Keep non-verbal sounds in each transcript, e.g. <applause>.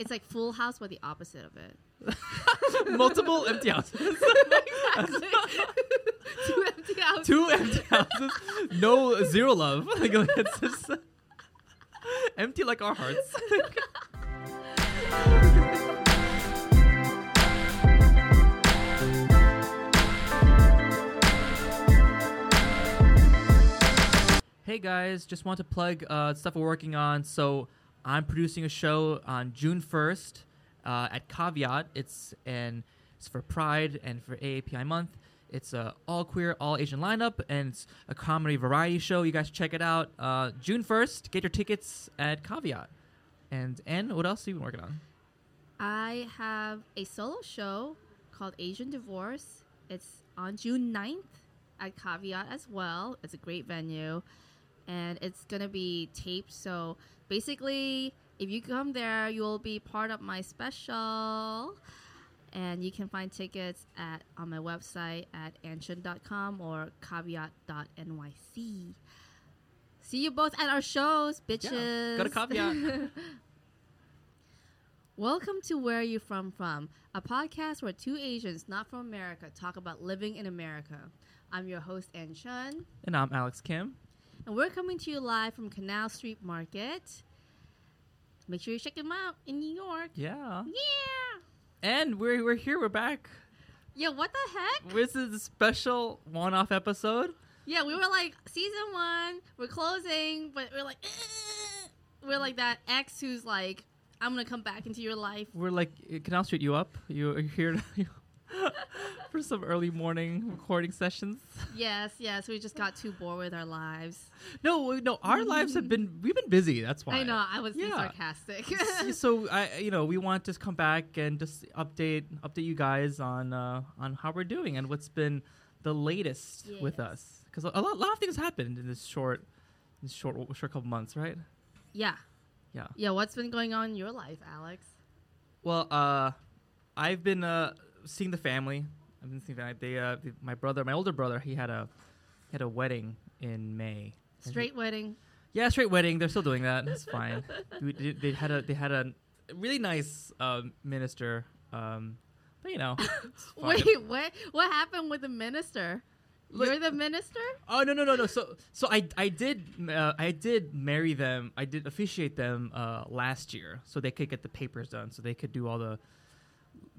It's like Full House, but the opposite of it. <laughs> Multiple empty houses. <laughs> exactly. <laughs> Two empty houses. Two empty houses. No zero love. Like, it's just empty like our hearts. Hey guys, just want to plug uh, stuff we're working on. So I'm producing a show on June 1st uh, at Caveat. It's and it's for Pride and for AAPI month. It's a all queer, all Asian lineup, and it's a comedy variety show. You guys check it out. Uh, June 1st. Get your tickets at Caveat. And and what else have you been working on? I have a solo show called Asian Divorce. It's on June 9th at Caveat as well. It's a great venue. And it's going to be taped. So basically, if you come there, you'll be part of my special. And you can find tickets at on my website at annchun.com or caveat.nyc. See you both at our shows, bitches. go to Caveat. <laughs> Welcome to Where Are You From From, a podcast where two Asians not from America talk about living in America. I'm your host, Ann Chun, and I'm Alex Kim. And we're coming to you live from Canal Street Market. Make sure you check them out in New York. Yeah. Yeah! And we're we're here. We're back. Yeah, what the heck? This is a special one-off episode. Yeah, we were like, season one, we're closing, but we're like, "Eh." we're like that ex who's like, I'm gonna come back into your life. We're like, Canal street you up? You are here to, <laughs> <laughs> for some early morning recording sessions. Yes, yes, we just got too bored with our lives. No, no, our lives have been we've been busy. That's why. I know, I was Yeah. sarcastic. <laughs> So I, you know, we want to come back and just update update you guys on uh, on how we're doing and what's been the latest with us because a lot, lot of things happened in this short this short short couple months, right? yeah. Yeah. Yeah, what's been going on in your life, Alex? Well, uh, I've been uh, seeing the family. I've been seeing that they uh, the- my brother, my older brother, he had a he had a wedding in May. Straight wedding. Yeah, straight wedding. They're still doing that. It's fine. <laughs> We- they, they had a they had a really nice um, minister. Um, but you know. <laughs> Wait, what? What happened with the minister? Look- You're the minister? Oh no no no no. So so I I did uh, I did marry them. I did officiate them uh, last year, so they could get the papers done, so they could do all the.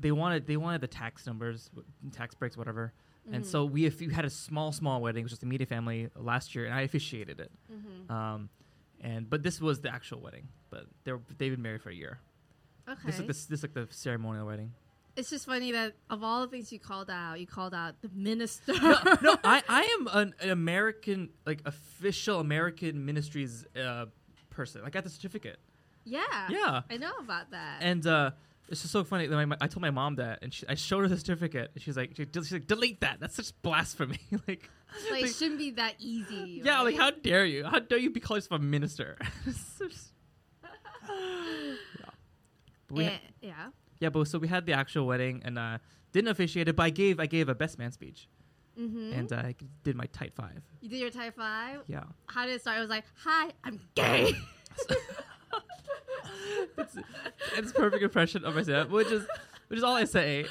They wanted they wanted the tax numbers, tax breaks, whatever. And so we, if you had a small small wedding, it was just immediate family last year, and I officiated it. Mm-hmm. Um, and but this was the actual wedding. But they were they've been married for a year. Okay. This is like this this is like the ceremonial wedding. It's just funny that of all the things you called out, you called out the minister. no, <laughs> I, I am an, an American, like official American ministries uh, person. I got the certificate. yeah. Yeah. I know about that. And uh, it's just so funny. that My, I told my mom that, and she, I showed her the certificate, and she's like, she, she's like, delete that. That's such blasphemy. <laughs> like, like, it shouldn't be that easy. yeah, right? like how dare you? How dare you be called yourself a minister? <laughs> <laughs> Yeah. But we ha- Eh, yeah. yeah, but so we had the actual wedding, and uh, didn't officiate it, but I gave I gave a best man speech, Mm-hmm. and uh, I did my tight five. you did your tight five. Yeah. How did it start? It was like, "Hi, I'm gay." It's, it's a perfect impression of myself, which is which is all I say.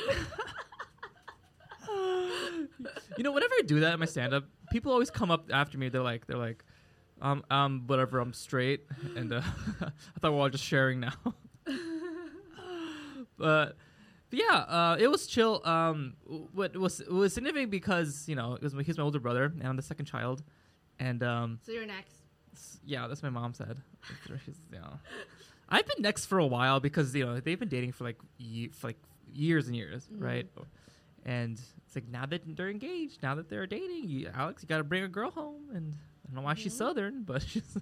you know, whenever I do that in my stand up, people always come up after me. They're like, they're like, um, um, whatever. I'm straight, and uh, <laughs> I thought we're all just sharing now. but, but yeah, uh, it was chill. Um, what was it was significant because you know it was my, he's my older brother, and I'm the second child, and um, so you're next. Yeah, that's what my mom said. <laughs> She's- yeah. I've been next for a while because you know they've been dating for like ye- for like years and years, Mhm. right? And it's like now that they're engaged, now that they're dating, you, Alex, you got to bring a girl home, and I don't know why she's Mhm. southern, but she's.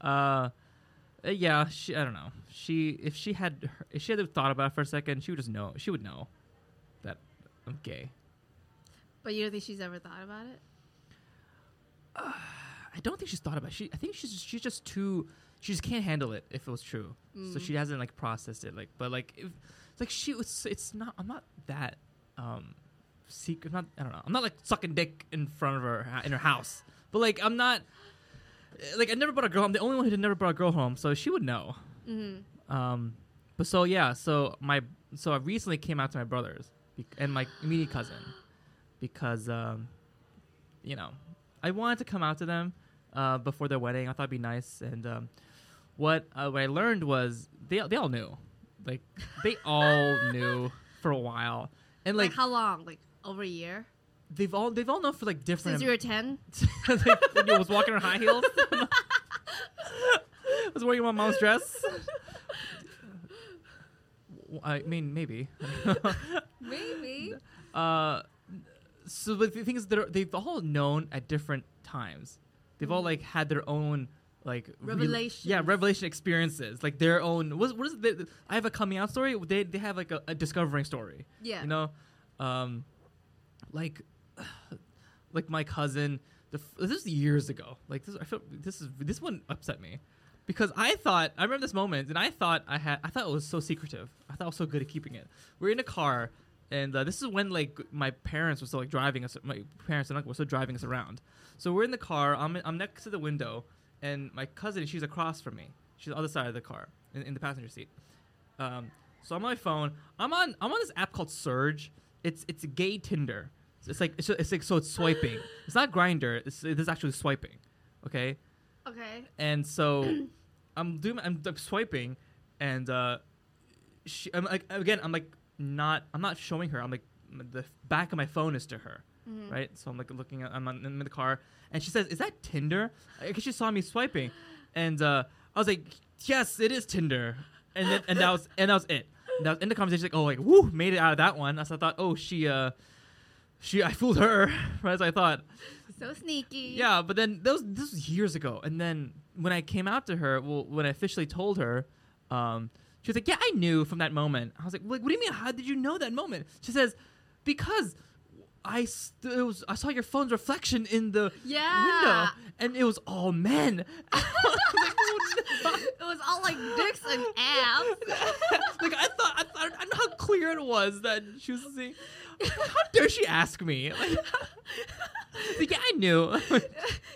uh, <laughs> uh, yeah, she. I don't know. She if she had her- if she had thought about it for a second, she would just know. She would know that I'm gay. But you don't think she's ever thought about it? I don't think she's thought about. It. She, I think she's she's just too. She just can't handle it if it was true. So Mm. she hasn't like processed it. Like, but like, if like she was. It's not. I'm not that. Um, secret. I'm not. I don't know. I'm not like sucking dick in front of her in her house. But like, I'm not. Like, I never brought a girl home. The only one who never brought a girl home, so she would know. Mm-hmm. Um, but so yeah, so my so I recently came out to my brothers bec- and my immediate cousin because um, you know I wanted to come out to them uh, before their wedding. I thought it'd be nice, and um, what uh, what I learned was they they all knew, like they all <laughs> knew for a while, and Like, like, how long? Like over a year? they've all they've all known for like different. Since you were ten? <laughs> I was walking in high heels. I <laughs> was wearing my mom's dress. I mean, maybe. Maybe. uh, so but the thing is, they're, they've all known at different times. They've all Mhm. like had their own like real- Revelations. yeah, revelation experiences. Like their own. What, what is it? I have a coming out story. They they have like a, a discovering story. Yeah. You know, um, like, <sighs> like my cousin. The f- this is years ago. Like this, I feel this is this one upset me because I thought I remember this moment and I thought I had I thought it was so secretive. I thought I was so good at keeping it. We're in a car and uh, this is when like my parents were still like driving us. My parents and uncle were still driving us around. So we're in the car. I'm I'm next to the window and my cousin she's across from me. She's on the other side of the car in, in the passenger seat. Um, so I'm on my phone. I'm on I'm on this app called Surge. It's it's a gay Tinder. So it's like it's, it's like so it's swiping. <laughs> it's not Grindr. It's it is actually swiping. Okay, Okay. and so <coughs> I'm doing I'm, I'm swiping, and uh, she I'm like again I'm like not I'm not showing her. I'm like the back of my phone is to her Mhm. right? So I'm like looking at I'm in the car, and she says, "Is that Tinder?" Because she saw me swiping, and uh, I was like, "Yes, it is Tinder." And then and that was and that was it. And that was in the conversation. Like, oh, like woo, made it out of that one. So I thought, oh, she uh, she I fooled her, <laughs> right? So I thought, So sneaky. yeah. But then that was this was years ago, and then when I came out to her, well, when I officially told her, um, she was like, "Yeah, I knew from that moment." I was like, "Like, what do you mean? How did you know that moment?" She says, "Because." I st- it was I saw your phone's reflection in the Yeah. window, and it was all men. <laughs> Was like, "Oh, <laughs> it was all like dicks and abs. <laughs> like I thought, I thought, I know how clear it was that she was seeing. How dare she ask me? <laughs> Like, like, yeah, I knew. <laughs>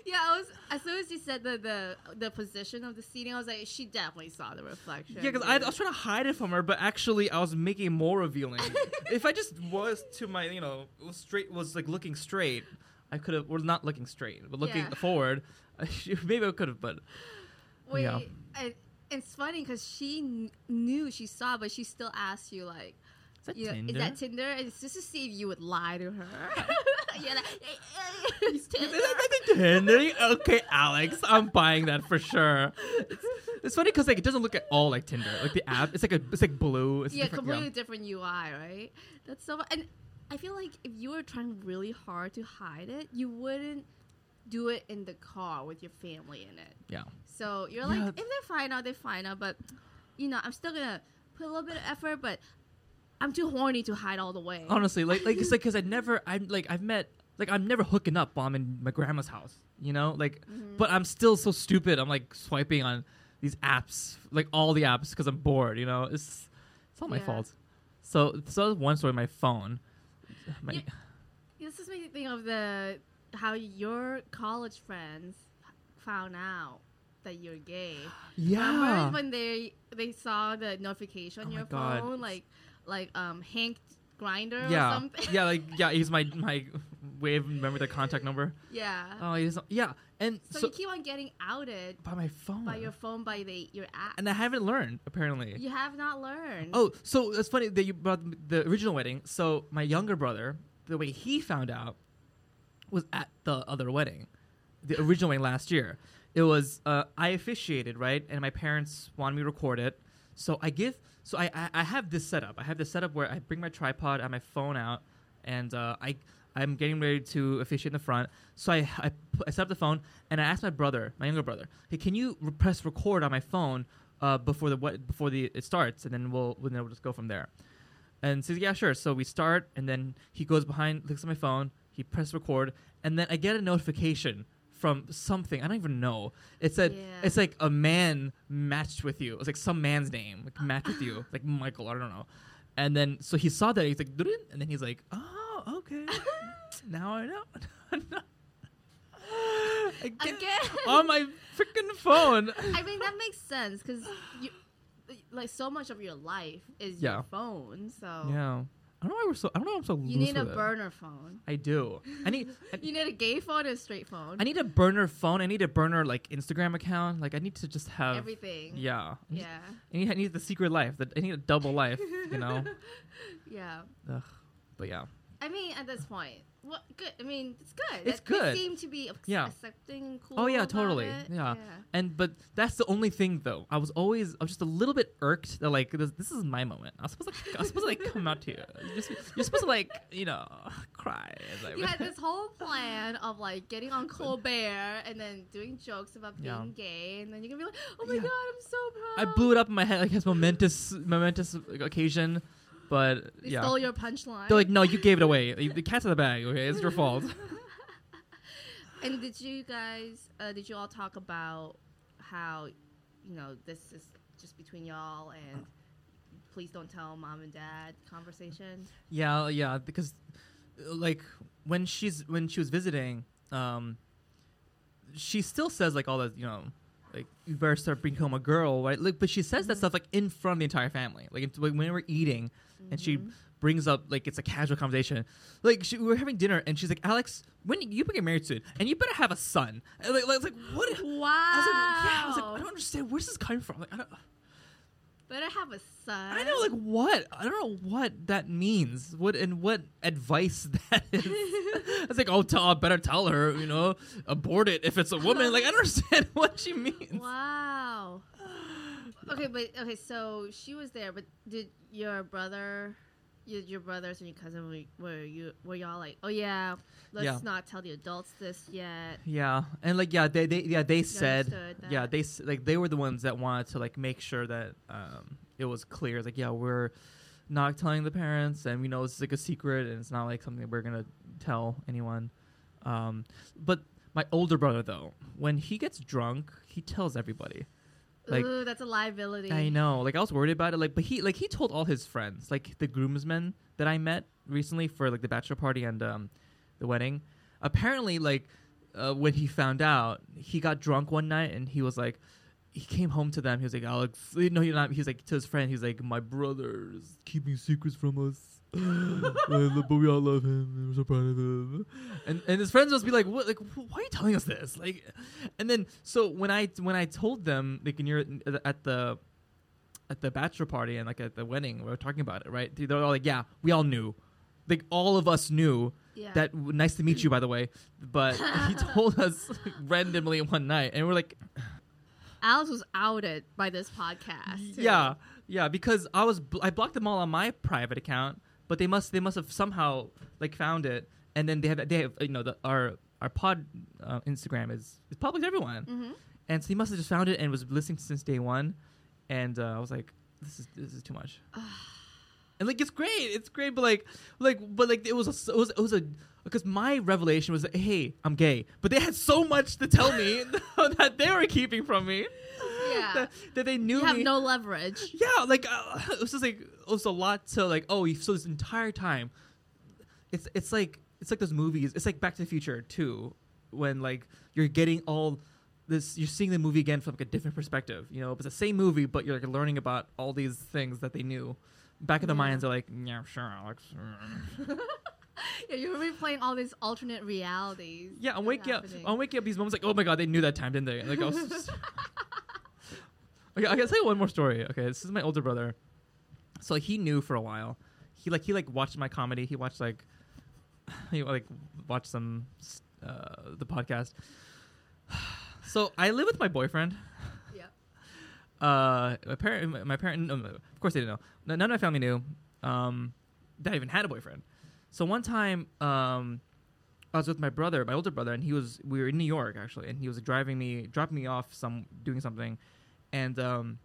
yeah, I was as soon as you said the the the position of the seating, I was like, she definitely saw the reflection. Yeah, because I, I was trying to hide it from her, but actually I was making more revealing. <laughs> if I just was to my, you know, was straight, was like looking straight, I could have, was not looking straight, but looking Yeah. forward, maybe I could have, but Wait, Yeah. I, it's funny because she kn- knew she saw, but she still asked you like, that know, Tinder? "Is that Tinder?" It's just to see if you would lie to her. <laughs> <laughs> yeah, like, it's Is Tinder. that Tinder? Okay, Alex, I'm buying that for sure. It's, <laughs> it's funny because like it doesn't look at all like Tinder. Like the app, it's like a, it's like blue. It's yeah, different- completely different UI, right? That's so. And I feel like if you were trying really hard to hide it, you wouldn't do it in the car with your family in it. Yeah. So you're like, Yeah. if they find out, they find out. But you know, I'm still gonna put a little bit of effort, but I'm too horny to hide all the way. Honestly, like like it's <laughs> like because I never I'm like I've met like I'm never hooking up while I'm in my grandma's house. You know, like Mhm. but I'm still so stupid. I'm like swiping on these apps, like all the apps, because I'm bored. You know, it's it's all my Yeah. fault. So so that's one story. My phone. My, Yeah. This is making me think of the how your college friends found out that you're gay. yeah. Remember when they they saw the notification on Oh my your phone, like like um Hank Grinder or yeah, something? yeah, like yeah, he's my <laughs> my of remember the contact number. yeah. Oh, he's yeah, and so, so, you keep on getting outed by my phone, by your phone by the your app. and I haven't learned apparently. you have not learned. Oh, so it's funny that you brought the original wedding. So my younger brother, the way he found out was at the other wedding, the original wedding last year. It was uh, I officiated right, and my parents wanted me to record it. So I give, so I, I I have this setup. I have this setup where I bring my tripod and my phone out, and uh, I I'm getting ready to officiate in the front. So I I, pu- I set up the phone and I asked my brother, my younger brother, hey, can you re- press record on my phone uh, before the wed- before the it starts, and then we'll then we'll just go from there. And says, yeah, sure. So we start, and then he goes behind, looks at my phone, he presses record, and then I get a notification from something I don't even know. It said Yeah. it's like a man matched with you. It's like some man's name like <laughs> matched with you, like Michael. I don't know. And then so he saw that he's like, and then he's like, oh, okay, <laughs> now I know. <laughs> Again, Again. on my freaking phone. I mean that makes sense because you like so much of your life is Yeah. your phone. So Yeah. I don't know why we're so. I don't know why I'm so you need a with it. burner phone. I do. I need. <laughs> I, You need a gay phone and a straight phone. I need a burner phone. I need a burner like Instagram account. Like I need to just have. everything. Yeah. Yeah. I need, I need the secret life. That I need a double life. You know. <laughs> Yeah. Ugh. But yeah. I mean, at this point, what good? I mean, it's good. It's That- they good. seem to be Yeah. accepting, cool. Oh, yeah, totally. it. Yeah. And but that's the only thing though. I was always I was just a little bit irked that like this, this is my moment. I was supposed to I was supposed to like come out to you. You're, just, you're supposed to like you know <laughs> cry. Like- You had this whole plan of like getting on <laughs> Colbert and then doing jokes about being Yeah. gay, and then you're gonna be like, "Oh my Yeah. god, I'm so proud. I blew it up in my head like this momentous momentous occasion, but They yeah. stole your punchline. They're like, no, you gave it away. <laughs> The cat's in the bag. Okay, it's your fault. <laughs> and did you guys? Uh, did you all talk about how, you know, this is just between y'all and please don't tell mom and dad conversation? Yeah, yeah, because uh, like when she's when she was visiting, um, she still says like all that you know, like you better start become a girl, right? Like, but she says that stuff like in front of the entire family, like when we're eating, and she Mhm. brings up like it's a casual conversation. Like she, we were having dinner, and she's like, Alex, when you get married soon, and you better have a son. And like, like, it's like what? Wow. I was like, yeah, I was like, I don't understand. Where's this coming from? Like, I don't. Better have a son. I know, like what? I don't know what that means. What and what advice <laughs> that is. was like, oh, tell, I better tell her, you know, abort it if it's a woman. Like, I <laughs> don't understand <laughs> what she means. Wow. Okay, but okay, so she was there, but did your brother, your, your brothers and your cousin were, were you were y'all like, oh yeah, let's Yeah. not tell the adults this yet. Yeah, and like, yeah, they, they yeah, they said, understood yeah, they s- like they were the ones that wanted to like make sure that um it was clear. Like, yeah, we're not telling the parents, and we know this is like a secret, and it's not like something we're gonna tell anyone. Um, but my older brother though, when he gets drunk, he tells everybody. Like, Ooh, that's a liability. I know. Like I was worried about it. Like, but he like he told all his friends, like the groomsmen that I met recently for like the bachelor party and um, the wedding. Apparently, like uh, when he found out, he got drunk one night and he was like, he came home to them. He was like, Alex, no, you're not. He was like to his friend. He's like, my brother is keeping secrets from us. But we all love him. and We're so proud of him. And and his friends must be like, what? Like, why are you telling us this? Like, and then so when I when I told them like when you're at the at the bachelor party and like at the wedding, we were talking about it, right? They're all like, yeah, we all knew. Like all of us knew Yeah. that. Nice to meet you, by the way. But he <laughs> told us randomly one night, and we're like, Alex was outed by this podcast. too. yeah, yeah, because I was bl- I blocked them all on my private account, but they must they must have somehow like found it, and then they have they have you know the our our pod uh, Instagram is is public to everyone, Mhm. and so he must have just found it and was listening since day one, and uh, I was like, this is this is too much. <sighs> and like it's great, it's great, but like like but like it was a, it was it was a because my revelation was that, hey I'm gay, but they had so much to tell me <laughs> that they were keeping from me. Yeah. that, that they knew You have me. no leverage. <laughs> Yeah, like uh, it was just like it was a lot to like. Oh, you so this entire time, it's it's like it's like those movies. It's like Back to the Future too, when like you're getting all this, you're seeing the movie again from like a different perspective. You know, it's the same movie, but you're like learning about all these things that they knew. Back of the Yeah. minds are like, yeah, sure, Alex. <laughs> Yeah, you're replaying all these alternate realities. Yeah, I'm waking up. I'm waking up these moments like, oh my god, they knew that time, didn't they? Like, I was <laughs> just okay, I can tell you one more story. Okay, this is my older brother. So like, he knew for a while. He like he like watched my comedy. He watched like <sighs> he like watched some uh, the podcast. <sighs> So I live with my boyfriend. Yeah. <laughs> Uh, my parent, my parent, of course they didn't know. None of my family knew um, that I even had a boyfriend. So one time, um, I was with my brother, my older brother, and he was we were in New York actually, and he was driving me, dropping me off some doing something, and um,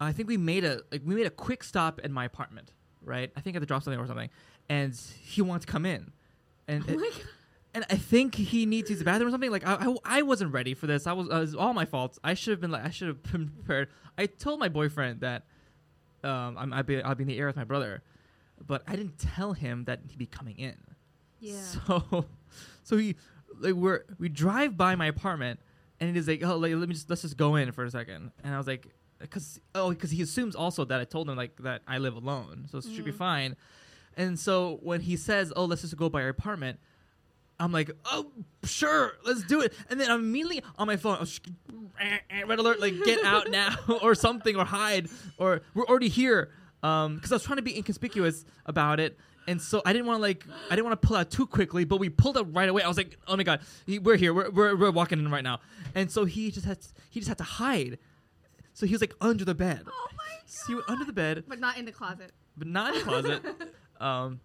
I think we made a like we made a quick stop at my apartment, right? I think I had to drop something or something, and he wanted to come in, and Oh God. and I think he needs to use the bathroom or something. Like I, I, I wasn't ready for this. I was, uh, it was all my fault. I should have been like, I should have <laughs> been prepared. I told my boyfriend that um, I'm, I'll be, I'll be in the air with my brother, but I didn't tell him that he'd be coming in. Yeah. <laughs> So, so he, like, we're we drive by my apartment, and it is like, oh, like, let me just let's just go in for a second. And I was like, because oh because he assumes also that I told him like that I live alone, so it should be Mhm. fine. And so when he says, "Oh, let's just go by our apartment," I'm like, "Oh, sure, let's do it." And then I'm immediately on my phone, sh- red alert, like get out now <laughs> or something or hide or we're already here. Um, because I was trying to be inconspicuous about it. And so I didn't want to like I didn't want to pull out too quickly, but we pulled out right away. I was like, "Oh my god, we're here. We're, we're we're walking in right now." And so he just had he just had to hide. So he was like under the bed. Oh my So he went under the bed, But not in the closet. but not in the closet. <laughs> um,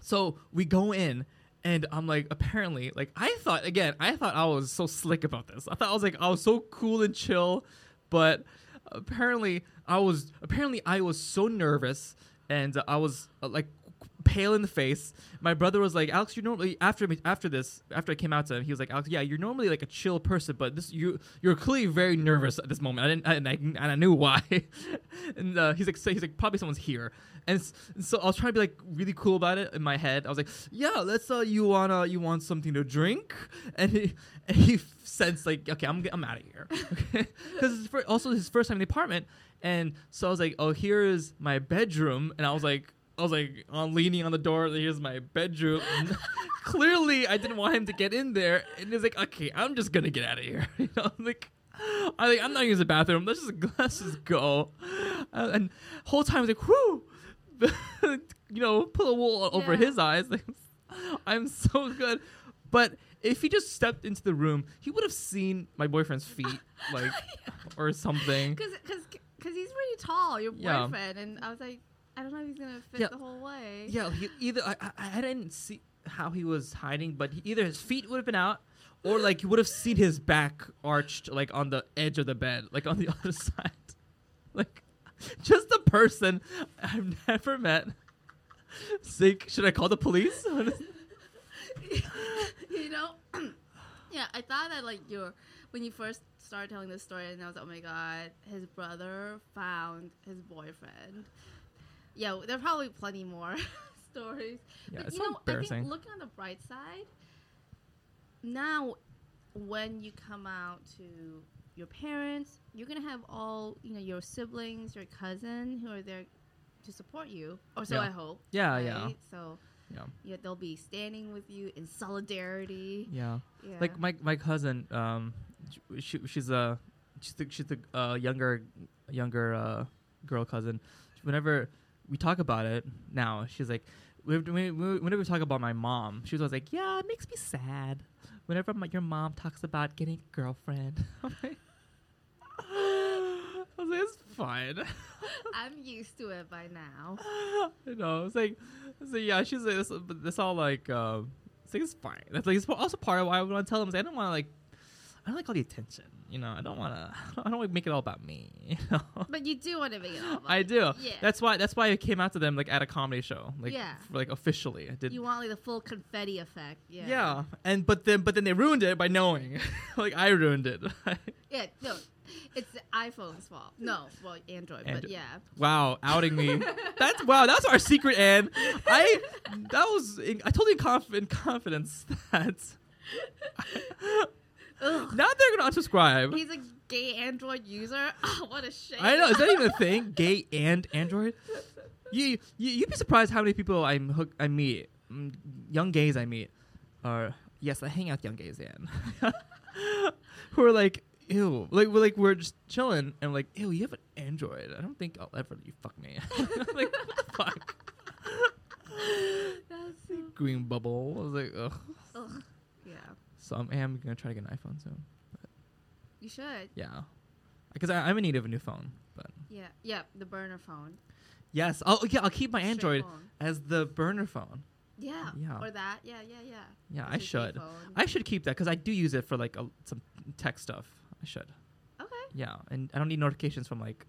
so we go in, and I'm like, apparently, like I thought again, I thought I was so slick about this. I thought I was like I was so cool and chill, but apparently I was apparently I was so nervous and uh, I was uh, like pale in the face. My brother was like, "Alex, you're normally after me after this after I came out to him, he was like, Alex, yeah, you're normally like a chill person, but this you you're clearly very nervous at this moment. I didn't and I, and I knew why." <laughs> and uh, he's like, so he's like, probably someone's here. And, so I was trying to be like really cool about it in my head. I was like, "Yeah, let's uh, you wanna you want something to drink?" <laughs> And he and he sensed like, "Okay, I'm I'm out of here." <laughs> Okay, because it's also his first time in the apartment, and so I was like, "Oh, here is my bedroom," and I was like. I was like on leaning on the door. Here's my bedroom. <laughs> Clearly, I didn't want him to get in there, and he's like, "Okay, I'm just gonna get out of here." <laughs> You know, I'm like, I like, I'm not using the bathroom. Let's just <laughs> let's just go. Uh, and whole time I was like, "Whoo," you know, pull a wool over his eyes. Like, I'm so good, but if he just stepped into the room, he would have seen my boyfriend's feet, like, or something. Because because he's pretty tall, your Yeah. boyfriend, and I was like, I don't know if he's gonna fit Yeah. the whole way. Yeah, he, either I, I I didn't see how he was hiding, but he, either his feet would have been out, or like you would have seen his back arched, like on the edge of the bed, like on the <laughs> other side, like just a person I've never met. Sick. Should I call the police? <laughs> <laughs> you know, <clears throat> yeah. I thought that like your when you first started telling this story, and I was like, oh my god, his brother found his boyfriend. Yeah, there are probably plenty more <laughs> stories. yeah, but it's you so know, I embarrassing. think looking on the bright side, now when you come out to your parents, you're gonna have all you know your siblings, your cousin who are there to support you, or so Yeah. I hope. yeah, yeah. So yeah, yeah, they'll be standing with you in solidarity. yeah. Yeah. Like my my cousin, um, she, she's a she's the, she's the uh, younger younger uh, girl cousin. Whenever we talk about it now, she's like, whenever we- talk about my mom, she was always like, "Yeah, it makes me sad." Whenever my, your mom talks about getting a girlfriend, <laughs> I'm like, I was like, "It's fine." <laughs> I'm used to it by now. you know, it's like, so yeah, she's like, this, all like, um, it's like it's fine. That's like it's also part of why I want to tell them. Is I don't want to like, I don't like all the attention. You know, I don't want to. <laughs> I don't want to make it all about me. <laughs> You know, But you do want to make it all about I do. Yeah. That's why. That's why I came out to them like at a comedy show, like Yeah. for, like officially. I did. you want like the full confetti effect. Yeah. yeah. and but then but then they ruined it by knowing, <laughs> like I ruined it. Yeah. No, it's the iPhone's fault. No, well, Android. But yeah. wow, outing me. That's wow. That's our secret, Ann. I that was in, I told you in, conf- in confidence that. Ugh. Now they're gonna unsubscribe. He's a gay Android user. <laughs> Oh, what a shame. I know. Is that even a thing? <laughs> Gay and Android? You, you you'd be surprised how many people I'm hook I meet, mm, young gays I meet, are yes I hang out with young gays and <laughs> who are like ew like we're like we're just chilling and like ew you have an Android I don't think I'll ever you fuck me like what the fuck That's so. green bubble I was like ugh Ugh. Yeah. So I'm, am gonna try to get an iPhone soon You should. yeah because I'm in need of a new phone but Yeah. Yeah. The burner phone. yes I'll yeah I'll keep my Straight Android phone. as the burner phone. Yeah. Yeah. Or that. Yeah. Yeah. Yeah. Yeah, I should. I should keep that because I do use it for like a, some tech stuff. I should. okay. Yeah, and I don't need notifications from like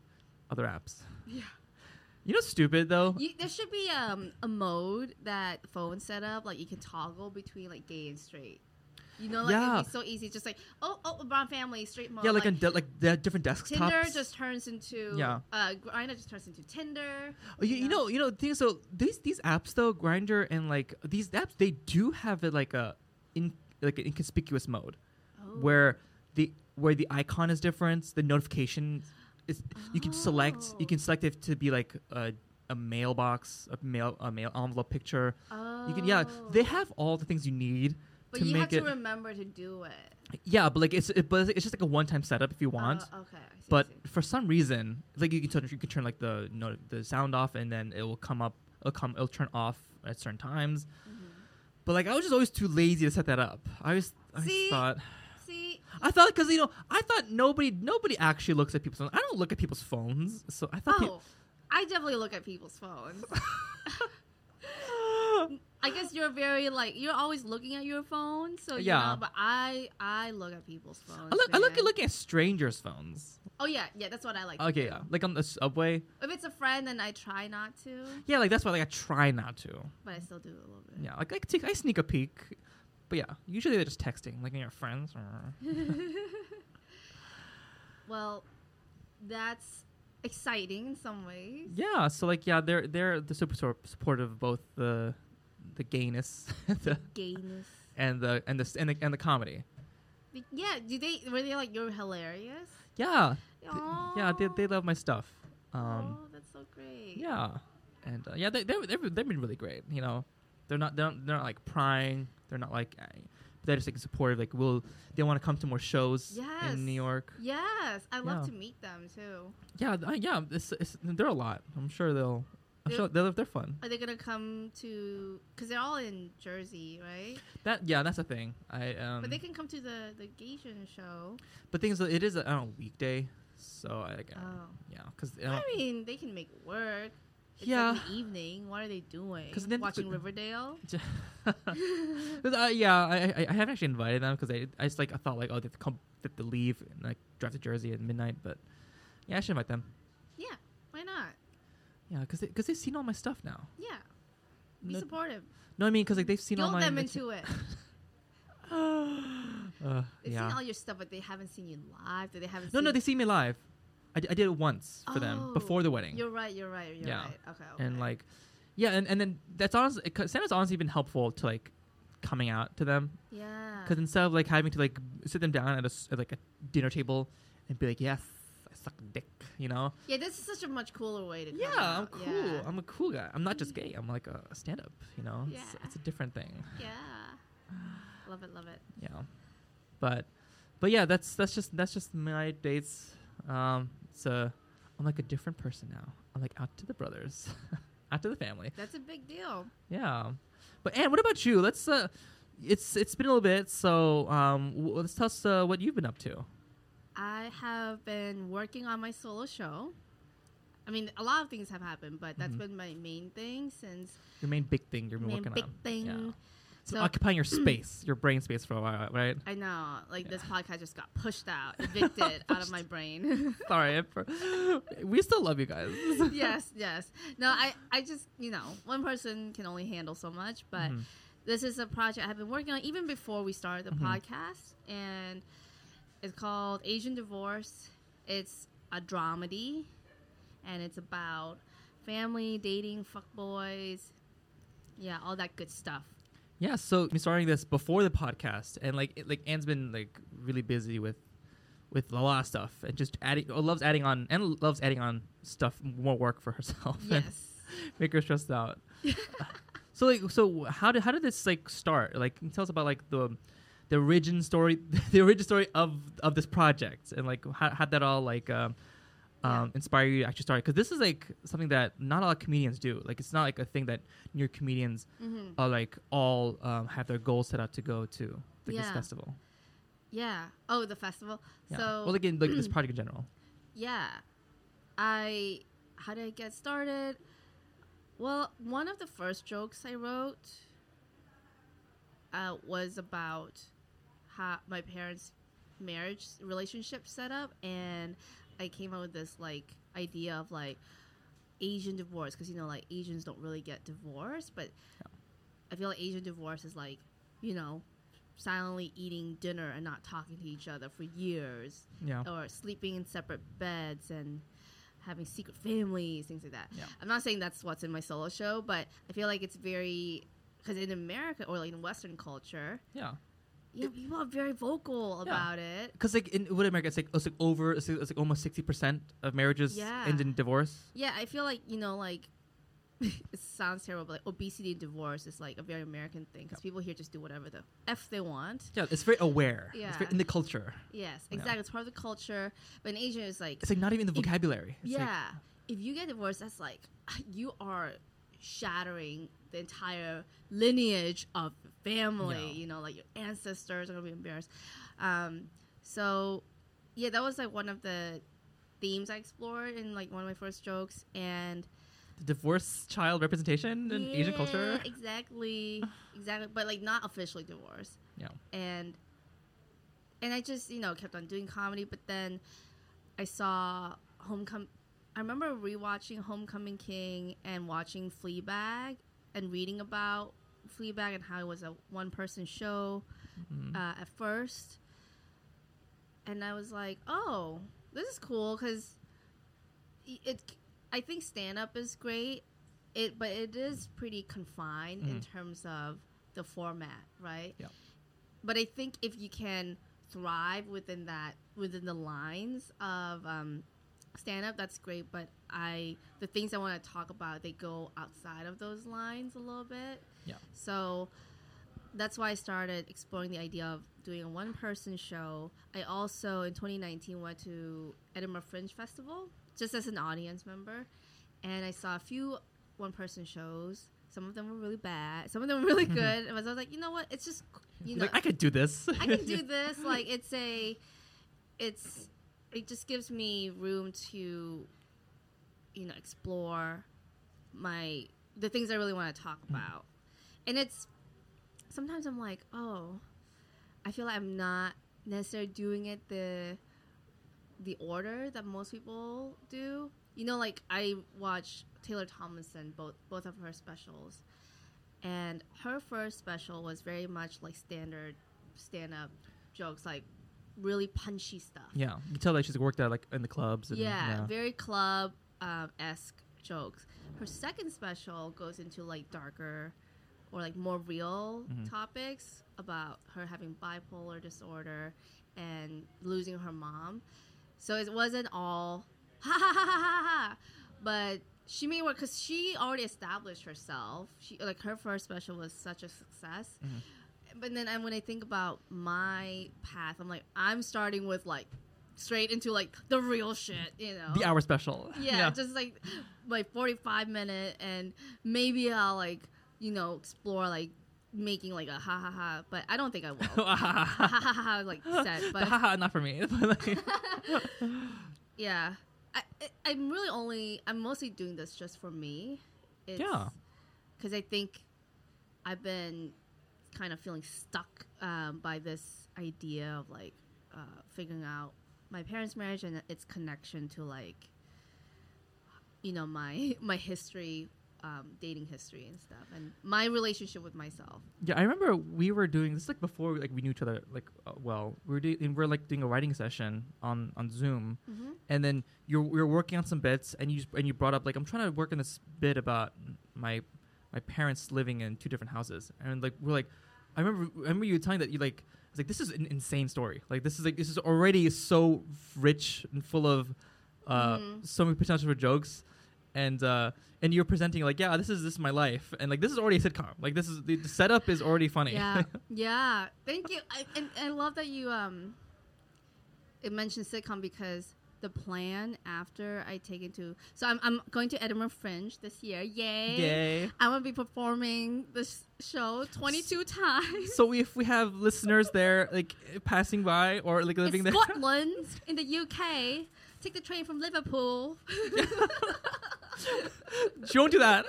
other apps. Yeah. You know, stupid though. You, there should be um a mode that phone set up like you can toggle between like gay and straight. You know, like Yeah. it'd be so easy. Just like oh oh brown family straight mode. yeah, like, on de- like the different desktops. Tinder just turns into Yeah. Uh, Grindr just turns into Tinder. Oh, you, you know, you know, things. So these these apps though, Grindr and like these apps, they do have it like a in like an inconspicuous mode Oh. where the where the icon is different, the notification it's you can select you Oh. can select it to be like a a mailbox, a mail a mail envelope picture. Oh. You can yeah, they have all the things you need But to you make have to it. remember to do it. yeah, but like it's it, but it's just like a one time setup if you want. Oh, okay. See, but for some reason, like you can turn you can turn like the no, the sound off and then it will come up. It'll come. It'll turn off at certain times. Mhm. But like I was just always too lazy to set that up. I was I See? thought See, I thought because you know I thought nobody nobody actually looks at people's phones. I don't look at people's phones, so I thought. oh, I definitely look at people's phones. <laughs> <laughs> <laughs> I guess you're very like you're always looking at your phone, so you Yeah. know, but I I look at people's phones. I look I look man. at looking at strangers' phones. Oh yeah, yeah, that's what I like. Okay, yeah, like on the subway. If it's a friend, then I try not to, Yeah, like that's why like I try not to. but I still do a little bit. Yeah, like I take I sneak a peek, but yeah, usually they're just texting, like your friends. <laughs> Well, that's exciting in some ways. Yeah, so like yeah, they're they're the super supportive of both the the gayness <laughs> the, Gayness. and the and the and the, and the comedy. Yeah, do they were they like you're hilarious? Yeah, th- yeah, they, they love my stuff. Um, oh, that's so great. yeah, and uh, yeah, they they they've, they've been really great. You know, they're not they're not, they're not like prying. They're not like uh, they're just like supportive. Like, will they want to come to more shows Yes. in New York? Yes, I love Yeah. to meet them too. Yeah, th- yeah, it's, it's, they're a lot. I'm sure they'll. I'm They're- sure they're, they're fun. Are they gonna come to? Because they're all in Jersey, right? That yeah, that's a thing. I um. but they can come to the the Gaysian show. But things it is a I don't know, weekday, so I like uh, Oh, yeah, because I mean, they can make work. It's Yeah. like evening. What are they doing? 'Cause then Watching Riverdale. <laughs> uh, yeah, I, I I haven't actually invited them because I I just like I thought like oh they have to come they have to leave and like drive to Jersey at midnight, but yeah, I should invite them. Yeah, why not? Yeah, because because they, have seen all my stuff now. Yeah, be No, supportive. no, I mean because like they've seen all my. them into it. <laughs> uh, They've yeah. seen all your stuff, but they haven't seen you live. They haven't. No, seen no, they see me live. I, d- I did it once for them Oh, before the wedding. You're right. You're right. You're Yeah. right. Okay. okay. and like yeah and, and then that's honestly santa's honestly been helpful to like coming out to them yeah. because instead of like having to like sit them down at a at, like a dinner table and be like yes i suck dick you know Yeah, this is such a much cooler way to. come yeah i'm cool Yeah. i'm a cool guy i'm not just gay i'm like a stand-up you know it's, Yeah. it's a different thing yeah. Love it. Love it. yeah but but yeah that's that's just that's just my dates um it's a i'm like a different person now i'm like out to the brothers <laughs> out to the family That's a big deal. Yeah, but Ann, what about you? Let's. Uh, it's it's been a little bit, so um, w- let's tell us uh, what you've been up to. I have been working on my solo show. I mean, a lot of things have happened, but that's Mhm. been my main thing since Your main big thing you've been main working big on. thing. Yeah. It's So occupying your <clears throat> space, your brain space for a while, right? I know, like Yeah. this podcast just got pushed out, <laughs> evicted out of my brain. <laughs> Sorry, <gasps> we still love you guys. <laughs> yes, yes. No, I, I just, you know, one person can only handle so much, but Mhm. this is a project I've been working on even before we started the Mhm. podcast, and it's called Asian Divorce. It's a dramedy, and it's about family, dating, fuck boys, yeah, all that good stuff. Yeah, so I'm starting this before the podcast, and like it, like Ann's been like really busy with with a lot of stuff, and just adding uh, loves adding on and loves adding on stuff more work for herself. Yes. <laughs> make her stressed out. <laughs> so like so how did how did this like start? Like tell us about like the the origin story <laughs> the origin story of of this project and like how how that all like um Yeah. um, inspire you to actually start? Because this is like something that not a lot of comedians do. Like it's not like a thing that New comedians hmm are like all um, have their goals set out to go to like this festival. Yeah. Oh, the festival. yeah. So well like in like this <clears throat> project in general. Yeah. I how did i get started? Well one of the first jokes i wrote uh, was about how my parents marriage relationship set up and i came up with this like idea of like asian divorce because you know like asians don't really get divorced but i feel like asian divorce is like you know silently eating dinner and not talking to each other for years yeah or sleeping in separate beds and having secret families, things like that. Yeah. I'm not saying that's what's in my solo show, but I feel like it's very because in America or like in Western culture, yeah yeah, people are very vocal about it. Because like in what America, it's like it's like over it's like, it's like almost sixty percent of marriages Yeah. end in divorce. Yeah, I feel like you know, like <laughs> it sounds terrible, but like obesity and divorce is like a very American thing because people here just do whatever the f they want. Yeah, it's very aware. It's Yeah. very in the culture. Yes, Yeah. exactly. It's part of the culture. But in Asia, it's like It's like not even the If- vocabulary. It's like- yeah, if you get divorced, that's like <laughs> you are shattering the entire lineage of the family. Yeah. You know, like your ancestors are gonna be embarrassed. Um, so yeah, that was like one of the themes I explored in like one of my first jokes, and the divorce child representation in Asian culture. Yeah, exactly, exactly. But like not officially divorced. Yeah. And and I just you know kept on doing comedy, but then I saw Homecoming. I remember rewatching Homecoming King and watching Fleabag and reading about Fleabag and how it was a one person show Mhm. uh, at first. And I was like, oh, this is cool because it. I think stand up is great, it but it is pretty confined in Mhm. terms of the format, right? Yep. But I think if you can thrive within that within the lines of um, stand up, that's great. But I the things I want to talk about they go outside of those lines a little bit. Yeah. So that's why I started exploring the idea of doing a one person show. I also in 2019 went to Edinburgh Fringe Festival just as an audience member, and I saw a few one person shows. Some of them were really bad. Some of them were really <laughs> good. And I was like, you know what? It's just you know like I could do this. I can do <laughs> this. Like it's a, it's it just gives me room to, you know, explore my the things I really want to talk mm. about, and it's sometimes I'm like, oh, I feel like I'm not necessarily doing it the the order that most people do. You know, like I watch Taylor Tomlinson both both of her specials, and her first special was very much like standard stand up jokes, like really punchy stuff. yeah, you can tell that she's worked at like in the clubs. And, Yeah, very club um, esque jokes. Her second special goes into like darker or like more real Mhm. topics about her having bipolar disorder and losing her mom. So it wasn't all <laughs> ha ha ha ha ha, ha but she made work because she already established herself. She like her first special was such a success. Mhm. But then I, when I think about my path, I'm like I'm starting with like straight into like the real shit, you know. the hour special. Yeah, just like like 45 minute and maybe I'll like, you know, explore like making like a ha ha ha, but I don't think I will. <laughs> ha ha ha ha like set, but haha, not for me. <laughs> <laughs> Yeah. I, I I'm really only I'm mostly doing this just for me. It's, Yeah. Cuz I think I've been kind of feeling stuck um, by this idea of like uh, figuring out my parents' marriage and its connection to like you know my <laughs> my history um, dating history and stuff and my relationship with myself yeah, I remember we were doing this like before like we knew each other like uh, well. We were doing we were like doing a writing session on on Zoom, mm-hmm. and then you're we were working on some bits, and you and you brought up like I'm trying to work on this bit about my my parents living in two different houses, and like we're like, I remember remember you telling that you like I was like this is an insane story, like this is like this is already so rich and full of uh, Mhm. so many potential for jokes, and uh, and you're presenting like yeah this is this is my life, and like this is already a sitcom, like this is the, the setup is already funny. Yeah, <laughs> yeah. Thank you. I, and I love that you um. It mentioned sitcom because the plan after I take it to so I'm I'm going to Edinburgh Fringe this year. Yay! Yay. I'm gonna be performing this show 22 times. So if we have listeners there, like passing by or like living it's there, Scotland in the UK. Take the train from Liverpool. <laughs> don't do that.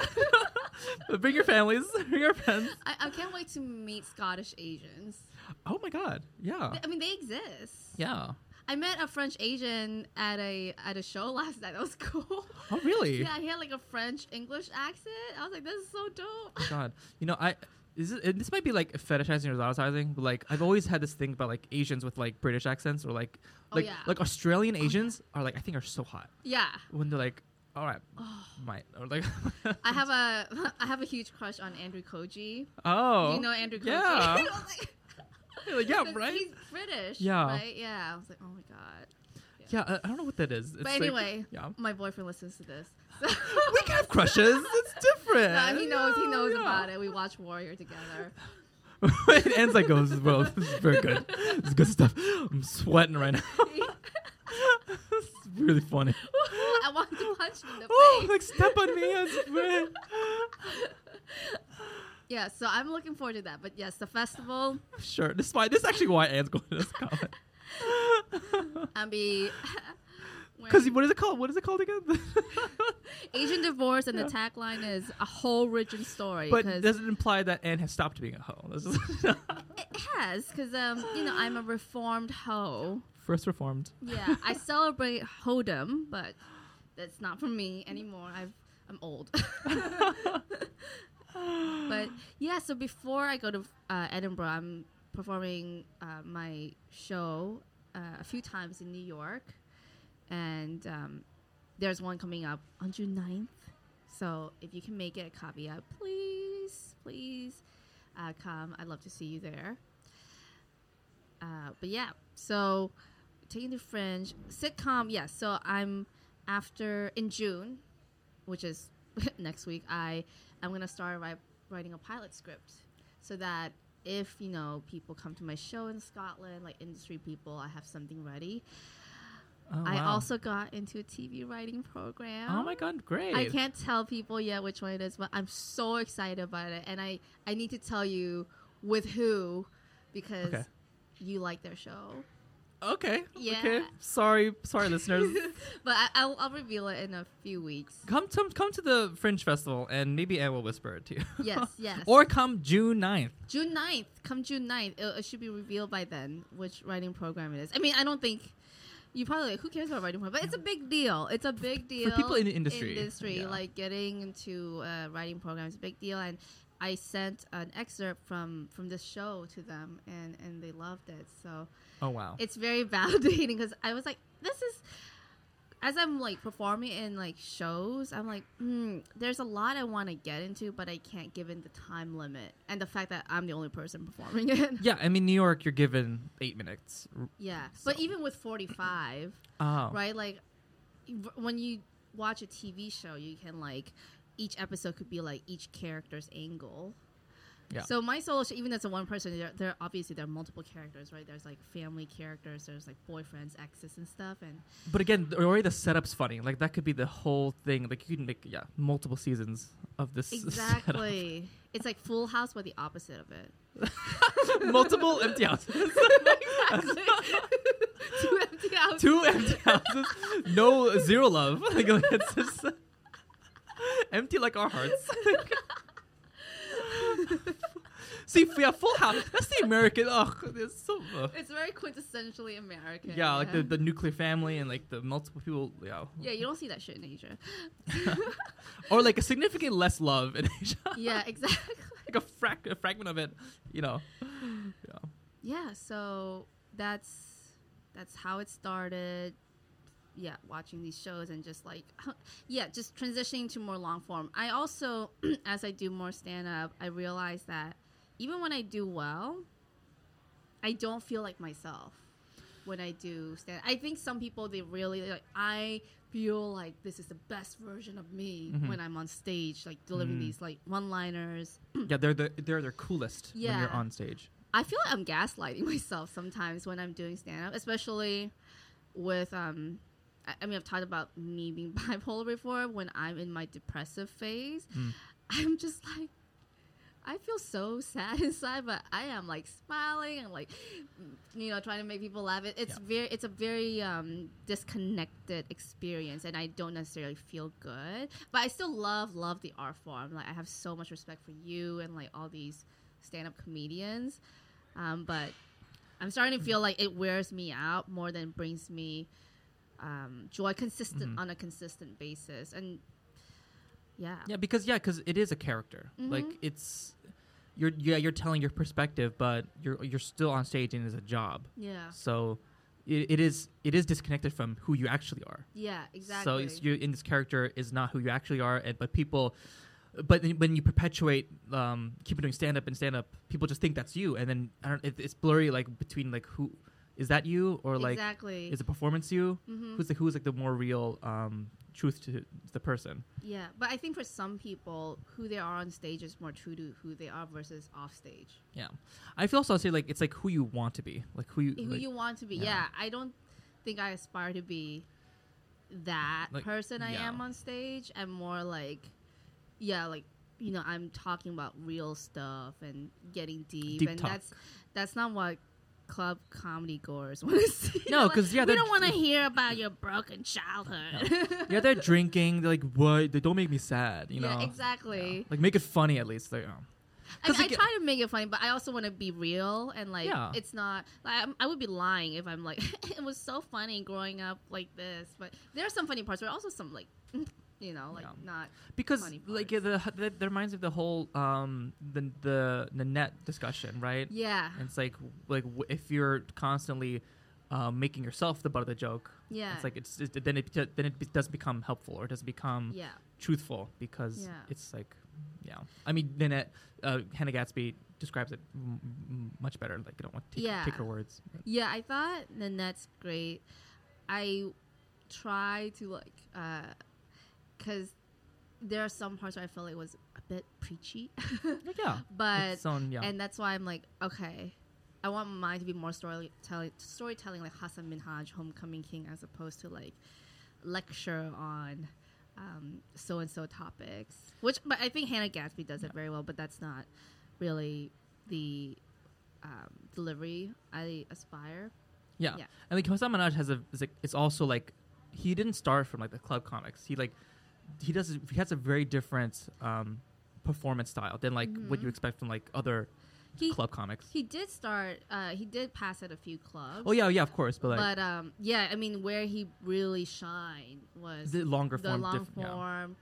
<laughs> but bring your families, <laughs> bring your friends. I, I can't wait to meet Scottish Asians. Oh my god, yeah, I mean, they exist. yeah. I met a French Asian at a at a show <laughs> last night. That was cool. Oh really? Yeah, he had like a French English accent. I was like, this is so dope. Oh God, <laughs> you know, I is it, this might be like fetishizing or exoticizing, but like I've always had this thing about like Asians with like British accents or like Oh, like yeah. like Australian oh, Asians are like I think are so hot Yeah. when they're like, all right, oh. might or like, <laughs> I have a I have a huge crush on Andrew Koji. oh, you know Andrew Koji? yeah. Like- <laughs> Like, yeah, right. He's British. Yeah. Right. Yeah. I was like, oh my god. Yeah, I, I don't know what that is. It's But like- anyway, yeah, my boyfriend listens to this. <laughs> we can have crushes. It's different. No, he knows. He knows yeah. about it. We watch Warrior together. <laughs> it ends like goes. Well, this is very good. This is good stuff. I'm sweating right now. it's really funny. I want to punch him in the Oh, face. like step on me. It's. Yeah, so I'm looking forward to that. But yes, the festival. <laughs> Sure. This is why. This is actually why Ann's going to this comment. I'll be. Because what is it called? What is it called again? <laughs> Asian divorce, and Yeah. the tagline is a whole origin story. but does it imply that Ann has stopped being a hoe? <laughs> It has, because um, you know, I'm a reformed hoe. First reformed. Yeah, I celebrate hoedom, but that's not for me anymore. I've I'm old. But yeah, so before I go to uh, Edinburgh, I'm performing uh, my show uh, a few times in New York, and um, there's one coming up on June 9th. So if you can make it a Caveat, please, please uh, come. I'd love to see you there. Uh, but yeah, so taking the Fringe sitcom. Yes, so I'm after in June, which is <laughs> next week. I am gonna start write, writing a pilot script so that if you know people come to my show in Scotland, like industry people, I have something ready. Oh, I wow. also got into a TV writing program. Oh my god, great. I can't tell people yet which one it is, but I'm so excited about it, and I I need to tell you with who because Okay. you like their show. Okay. Yeah. Okay. Sorry, sorry, listeners. <laughs> but I, I'll, I'll reveal it in a few weeks. come to come to the Fringe Festival, and maybe Ann will whisper it to you. Yes, <laughs> yes. or come June 9th. June 9th. Come June 9th. It, it should be revealed by then which writing program it is. I mean, I don't think you probably like, who cares about writing program, but it's a big deal. It's a big deal for people in the industry, Industry yeah. like getting into uh, writing programs, a big deal. And I sent an excerpt from from this show to them, and and they loved it. So Oh wow. it's very <laughs> validating because I was like, this is as I'm like performing in like shows, I'm like, hmm, there's a lot I want to get into, but I can't given the time limit and the fact that I'm the only person performing <laughs> it. yeah, I mean New York, you're given eight minutes. Yeah, but even with 45, Oh. right? Like v- when you watch a TV show, you can like each episode could be like each character's angle. Yeah. So my solo show, even as a one person, there, there obviously there are multiple characters, right? There's like family characters, there's like boyfriends, exes, and stuff, and But again, already the setup's funny. Like that could be the whole thing. Like you can make yeah multiple seasons of this. <laughs> setup. Exactly. it's like Full House, but the opposite of it. <laughs> multiple empty houses. <laughs> exactly. Two empty houses. Two empty houses. No zero love. Like it's just empty like our hearts. <laughs> <laughs> See, f- yeah, Full House. That's the American. Ugh, it's so. ugh. It's very quintessentially American. Yeah, like the, the nuclear family and like the multiple people. Yeah. yeah, you don't see that shit in Asia. <laughs> Or like a significant less love in Asia. yeah, exactly. like a, frac- a fragment of it. You know. Yeah. Yeah, so that's that's how it started. Yeah, watching these shows and just like <laughs> yeah, just transitioning to more long form. I also <clears throat> as I do more stand up, I realize that even when I do well, I don't feel like myself when I do stand. I think some people they really like I feel like this is the best version of me Mhm. when I'm on stage like delivering Mm. these like one-liners <clears throat> Yeah, they're the they're their coolest when you're on stage. I feel like I'm gaslighting <laughs> myself sometimes when I'm doing stand up, especially with um I, I mean I've talked about me being <laughs> bipolar before when I'm in my depressive phase. Mm. I'm just like I feel so <laughs> sad inside, but I am like smiling and like you know trying to make people laugh. It, it's Yeah. very it's a very um disconnected experience and I don't necessarily feel good. But I still love love the art form. Like I have so much respect for you and like all these stand up comedians. Um, but I'm starting to feel like it wears me out more than brings me um, joy consistent Mhm. on a consistent basis. And yeah. Yeah, because yeah, because it is a character. Like Mhm. it's you're yeah you're telling your perspective, but you're you're still on stage and it's a job. Yeah. So it, it is it is disconnected from who you actually are. Yeah, exactly. So it's, you in this character is not who you actually are, and but people but when you perpetuate um, keep doing stand up and stand up, people just think that's you, and then I don't. It, it's blurry like between like who is that you or like exactly. is the performance you? Mhm. Who's the who's like the more real um, truth to the person? Yeah, but I think for some people, who they are on stage is more true to who they are versus off stage. Yeah, I feel also say like it's like who you want to be, like who you Who like, you want to be. yeah. Yeah. I don't think I aspire to be that Like, person I yeah. am on stage. I'm more like, yeah, like you know, I'm talking about real stuff and getting deep, Deep and talk. that's that's not what club comedy goers want to <laughs> see. No, Like, 'cause, yeah, we don't want to hear about your broken childhood. yeah, they're drinking. They're like, what? They don't make me sad. You know, yeah, exactly. Yeah. Like make it funny at least. Like, oh. I, I try to make it funny, but I also want to be real and like Yeah. it's not. Like, I'm, I would be lying if I'm like <laughs> it was so funny growing up like this. But there are some funny parts, but also some like you know like Yeah. not. because like the, the that reminds me of the whole um the the the Nanette discussion, right? Yeah, And it's like like w- if you're constantly um, making yourself the butt of the joke, yeah, it's like it's it, then it then it be- doesn't become helpful or it doesn't become yeah, truthful because Yeah. it's like yeah. I mean, Nanette uh, Hannah Gadsby describes it m- m- much better. Like I don't want to take, Yeah. take her words. but- yeah. I thought Nanette's great. I try to like because there are some parts where I felt like it was a bit preachy, Like, yeah, <laughs> but its yeah. and that's why I'm like, okay, I want mine to be more storytelling, storytelling like Hassan Minhaj, Homecoming King, as opposed to like lecture on so and so topics. Which, but I think Hannah Gadsby does it very well, but that's not really the um, delivery I aspire. Yeah. Yeah. And like Hassan Minhaj has a is like it's also like he didn't start from like the club comics. He like he does he has a very different um performance style than like what you Mhm. expect from like other He club comics. he did start. Uh, he did pass at a few clubs. oh yeah, yeah, of course, but like but um, yeah, I mean, where he really shined was the longer the form long diff- yeah. form.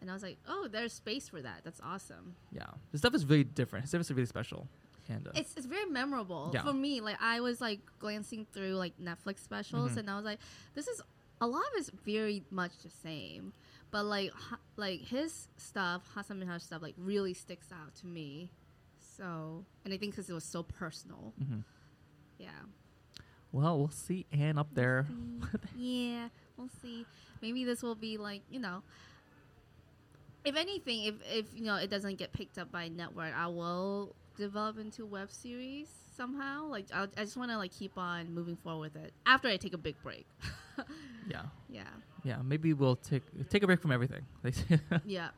And I was like, oh, there's space for that. That's awesome. yeah. The stuff is really different. His stuff is really special. And uh, It's, it's very memorable Yeah. for me. Like I was like glancing through like Netflix specials, Mhm. and I was like, this is a lot of it's very much the same, but like ha- like his stuff, Hassan Minhaj stuff, like really sticks out to me. So, and I think because it was so personal. mhm. Yeah. well, we'll see Ann up there. <laughs> yeah, we'll see. Maybe this will be like you know. If anything, if if you know it doesn't get picked up by network, I will develop into web series somehow. Like I'll, I just want to like keep on moving forward with it after I take a big break. <laughs> Yeah, yeah, yeah. Maybe we'll take take a break from everything. <laughs> yeah,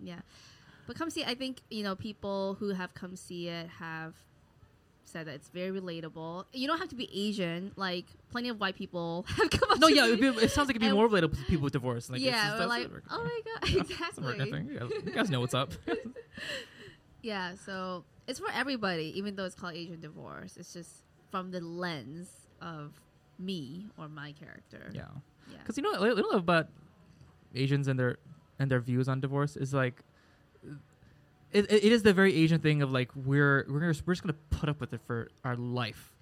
yeah. But come see, I think you know people who have come see it have said that it's very relatable. You don't have to be Asian. Like plenty of white people <laughs> have come up. no, to yeah. me. It'd be, it sounds like it'd be more relatable to people with divorce. Like, yeah, just- we're like, oh my god, <laughs> Yeah, that's what we're exactly. thinking. You guys- you guys know what's up. Yeah, so it's for everybody, even though it's called Asian divorce. It's just from the lens of me or my character. yeah. Yeah. Because you know, I love about Asians and their and their views on divorce is like, it, it is the very Asian thing of like we're we're gonna, we're just gonna put up with it for our life.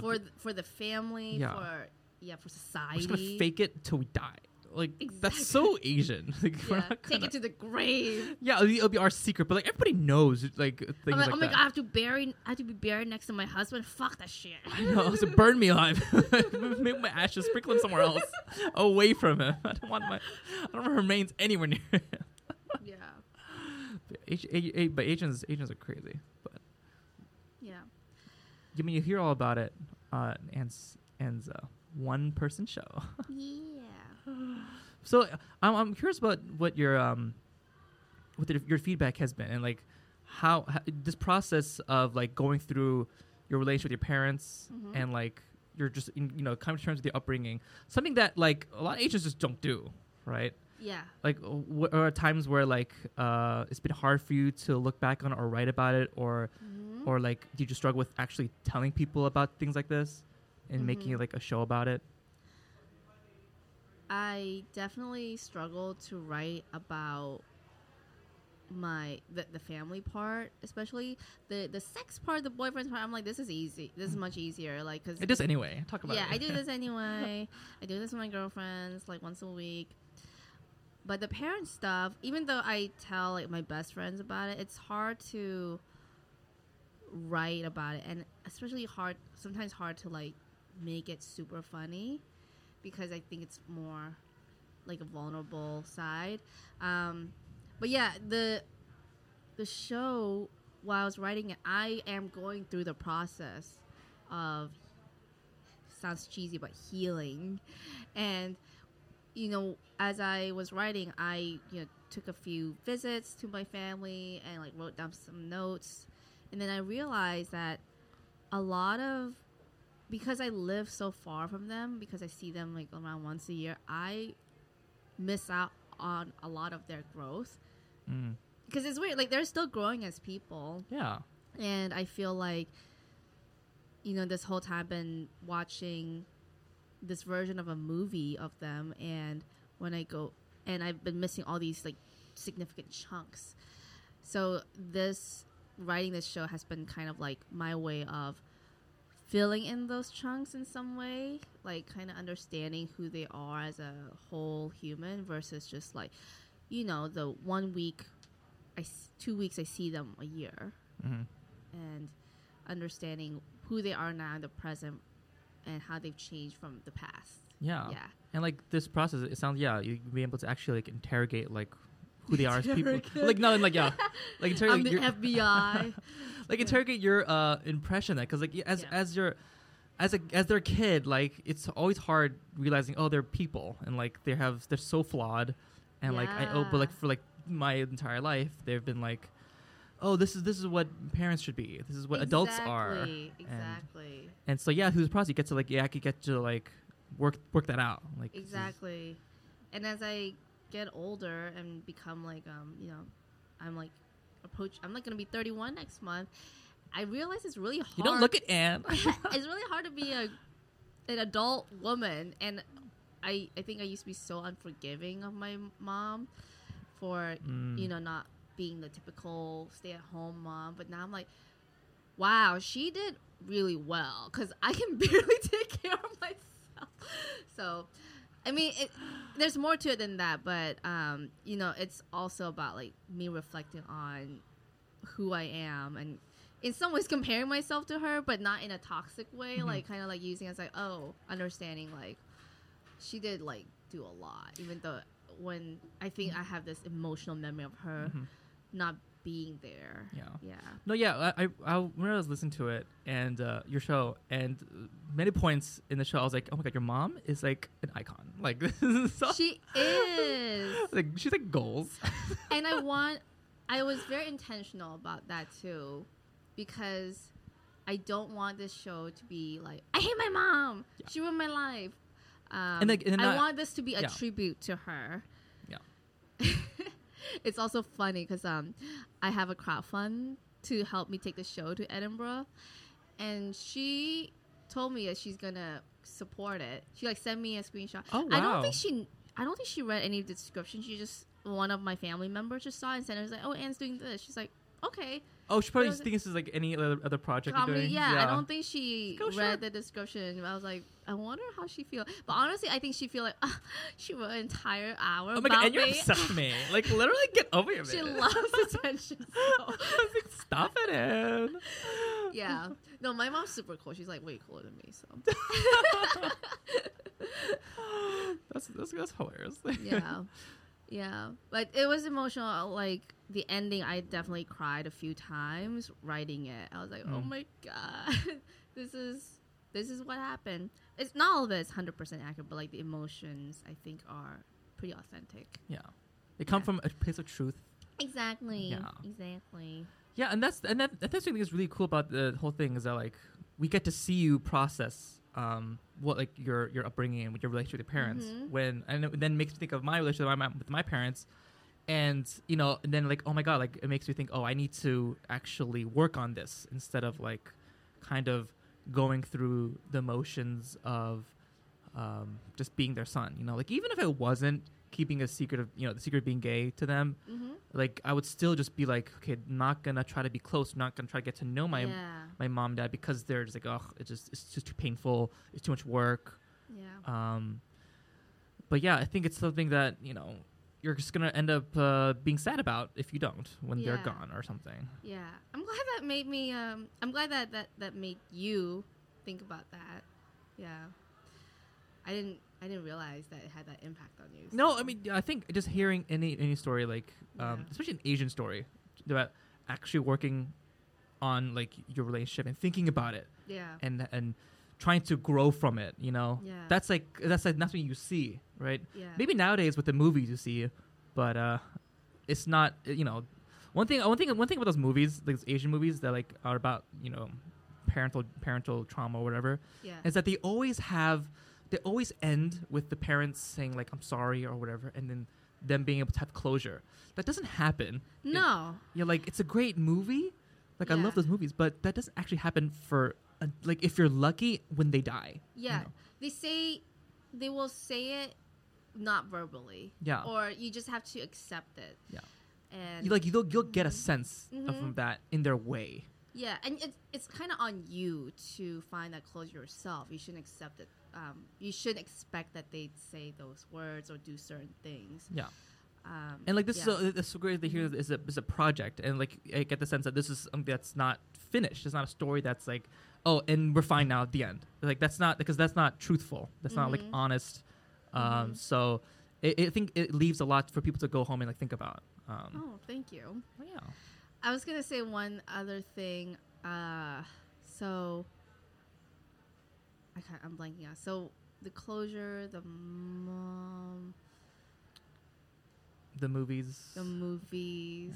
For the- th- for the family, Yeah. for yeah, for we're just gonna fake it till we die. Like that's so Asian. <laughs> Like Yeah, not take gonna- it to the grave. yeah, it'll be, it'll be our secret, but like everybody knows like things I'm like, like oh my that. god, I have to bury, I have to be buried next to my husband. Fuck that shit. I know, so burn me alive. <laughs> Make my ashes, sprinkle them somewhere else, <laughs> away from him. I don't want my, I don't want remains anywhere near. Him. yeah, But Asi- A- A- but Asians, Asians are crazy. But yeah. I mean, you hear all about it on Ann's, Ann's uh, one-person show. Yeah. <sighs> so I'm, I'm curious about what your um, what the, your feedback has been, and like how, how this process of like going through your relationship with your parents, Mhm. and like you're just in, you know coming to terms with your upbringing, something that like a lot of Asians just don't do, right? Yeah. like are times where like uh it's been hard for you to look back on or write about it or Mhm. or like did you just struggle with actually telling people about things like this and making Mhm. it like a show about it I definitely struggle to write about my the, the family part, especially the the sex part, the boyfriend's part. I'm like, this is easy. This is mm. much easier. Like, cause it does anyway talk about yeah, it I do this <laughs> anyway. I do this with my girlfriends like once a week. but the parent stuff, even though I tell like my best friends about it, it's hard to write about it, and especially hard sometimes hard to like make it super funny because I think it's more like a vulnerable side. Um, but yeah, the the show while I was writing it, I am going through the process of sounds cheesy but healing, and you know as I was writing, I you know took a few visits to my family and like wrote down some notes, and then I realized that a lot of because I live so far from them, because I see them like around once a year, I miss out on a lot of their growth. Mm. Because it's weird, like they're still growing as people, Yeah. and I feel like, you know, this whole time I've been watching this version of a movie of them, and when I go, and I've been missing all these like significant chunks. So this writing this show has been kind of like my way of filling in those chunks in some way, like kind of understanding who they are as a whole human versus just like, you know, the one week, I s- two weeks I see them a year, hmm and understanding who they are now in the present and how they've changed from the past. Yeah. Yeah. And like this process, it sounds yeah, you'd be able to actually like interrogate like who they are as people. Like no, like yeah, like I'm interrogate the your, FBI. <laughs> like interrogate your uh impression that because like as Yeah. as your as a as their kid like it's always hard realizing oh they're people and like they have they're so flawed and like I oh but like for like my entire life they've been like oh this is this is what parents should be this is what adults are Exactly, Exactly. and so yeah the process you get to like yeah I could get to like work work that out like Exactly. And as I get older and become like um, you know, I'm like approach I'm like gonna be thirty one next month. I realize it's really hard you don't look at Ann <laughs> it's really hard to be a an adult woman and I I think I used to be so unforgiving of my mom for Mm. you know not being the typical stay at home mom but now I'm like wow she did really well cuz I can <laughs> barely take care of myself so I mean it, there's more to it than that but um you know it's also about like me reflecting on who I am and in some ways comparing myself to her, but not in a toxic way. Mhm. Like kind of like using it as like, oh, understanding like she did like do a lot, even though when I think I have this emotional memory of her Mhm. not being there. yeah Yeah. No, yeah, I, I, I when I was listening to it and uh, your show, and many points in the show, I was like, oh my god, your mom is like an icon. <laughs> Like this is so, She is. <laughs> like she's like goals. <laughs> and I want I was very intentional about that too because I don't want this show to be like I hate my mom. Yeah. She ruined my life. Um, And, like, and I not- want this to be a yeah. tribute to her. Yeah. <laughs> it's also funny because um, I have a crowdfund to help me take the show to Edinburgh, and she told me that she's gonna support it. She like sent me a screenshot. Oh wow. I don't think she. I don't think she read any of the description. She just one of my family members just saw it and said, "It was like, oh, Ann's doing this." She's like, "Okay, oh, she probably thinks this is like any other, other project comedy." you're doing. Yeah, I don't think she Go, read the description. I was like, I wonder how she feel. But honestly, I think she feel like ah, <laughs> she wrote an entire hour Oh my god, and you're me. obsessed me. <laughs> Like literally, get over your she loves <laughs> attention. So. like, Stop it, Ann. yeah. No, my mom's super cool. She's like way cooler than me. So That's that's, that's hilarious. yeah, yeah. But it was emotional. Like the ending, I definitely cried a few times writing it. I was like, oh Mm. my god, this is this is what happened. It's not all of it is hundred percent accurate, but like the emotions, I think are pretty authentic. yeah, they come Yeah. from a place of truth. Exactly. Yeah. Exactly. Yeah, and that's and that that's the thing that's really cool about the whole thing is that like we get to see you process um what like your your upbringing and with your relationship with your parents Mhm. when and it then makes me think of my relationship with my, with my parents and you know and then like oh my god like it makes me think oh I need to actually work on this instead of like kind of going through the motions of um just being their son you know like even if it wasn't keeping a secret of you know the secret of being gay to them Mm-hmm. like I would still just be like, okay, not gonna try to be close, not gonna try to get to know my yeah. my mom and dad because they're just like, oh, it's just it's just too painful, it's too much work. Yeah. Um, but yeah, I think it's something that you know, you're just gonna end up uh, being sad about if you don't when they're gone or something. Yeah, I'm glad that made me. Um, I'm glad that that that made you think about that. Yeah, I didn't. I didn't realize that it had that impact on you. No, I mean I think just hearing any any story like, um, Yeah. especially an Asian story about actually working on like your relationship and thinking about it yeah, and and trying to grow from it. You know, Yeah. that's like that's like nothing you see, right? yeah, Maybe nowadays with the movies you see, but uh, it's not. You know, one thing one thing one thing about those movies, those Asian movies that like are about you know parental parental trauma or whatever, yeah, is that they always have they always end with the parents saying like I'm sorry or whatever, and then them being able to have closure. That doesn't happen. no, You're like it's a great movie, like I love those movies, but that doesn't actually happen for uh, like if you're lucky when they die. you yeah. know. They say they will say it not verbally. Yeah. or you just have to accept it. Yeah. and You like you'll you'll get a sense Mhm. of that in their way. Yeah, and it's it's kind of on you to find that closure yourself. You shouldn't accept it. Um, you shouldn't expect that they'd say those words or do certain things. Yeah. Um, And like this yeah. is a, it's so great to hear it's a, it's a project, and like I get the sense that this is something that's not finished. It's not a story that's like, oh, and we're fine now at the end. Like that's not because that's not truthful. That's not like Mhm. honest. Um, Mhm. So it, I think it leaves a lot for people to go home and like think about. Um, oh, thank you. yeah. I was gonna say one other thing. Uh, so I can't, I'm blanking out. So the closure, the mom, The movies. the movies.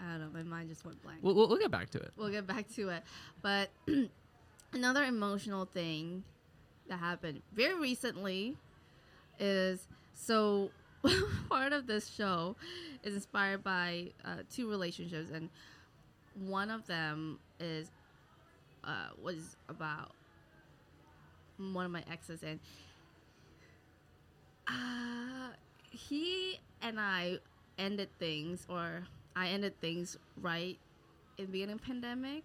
I don't know. My mind just went blank. We'll, we'll, we'll get back to it. we'll get back to it. But <clears throat> another emotional thing that happened very recently is so <laughs> part of this show is inspired by uh, two relationships, and one of them is uh, was about one of my exes, and uh, he and I ended things, or I ended things right in the beginning of pandemic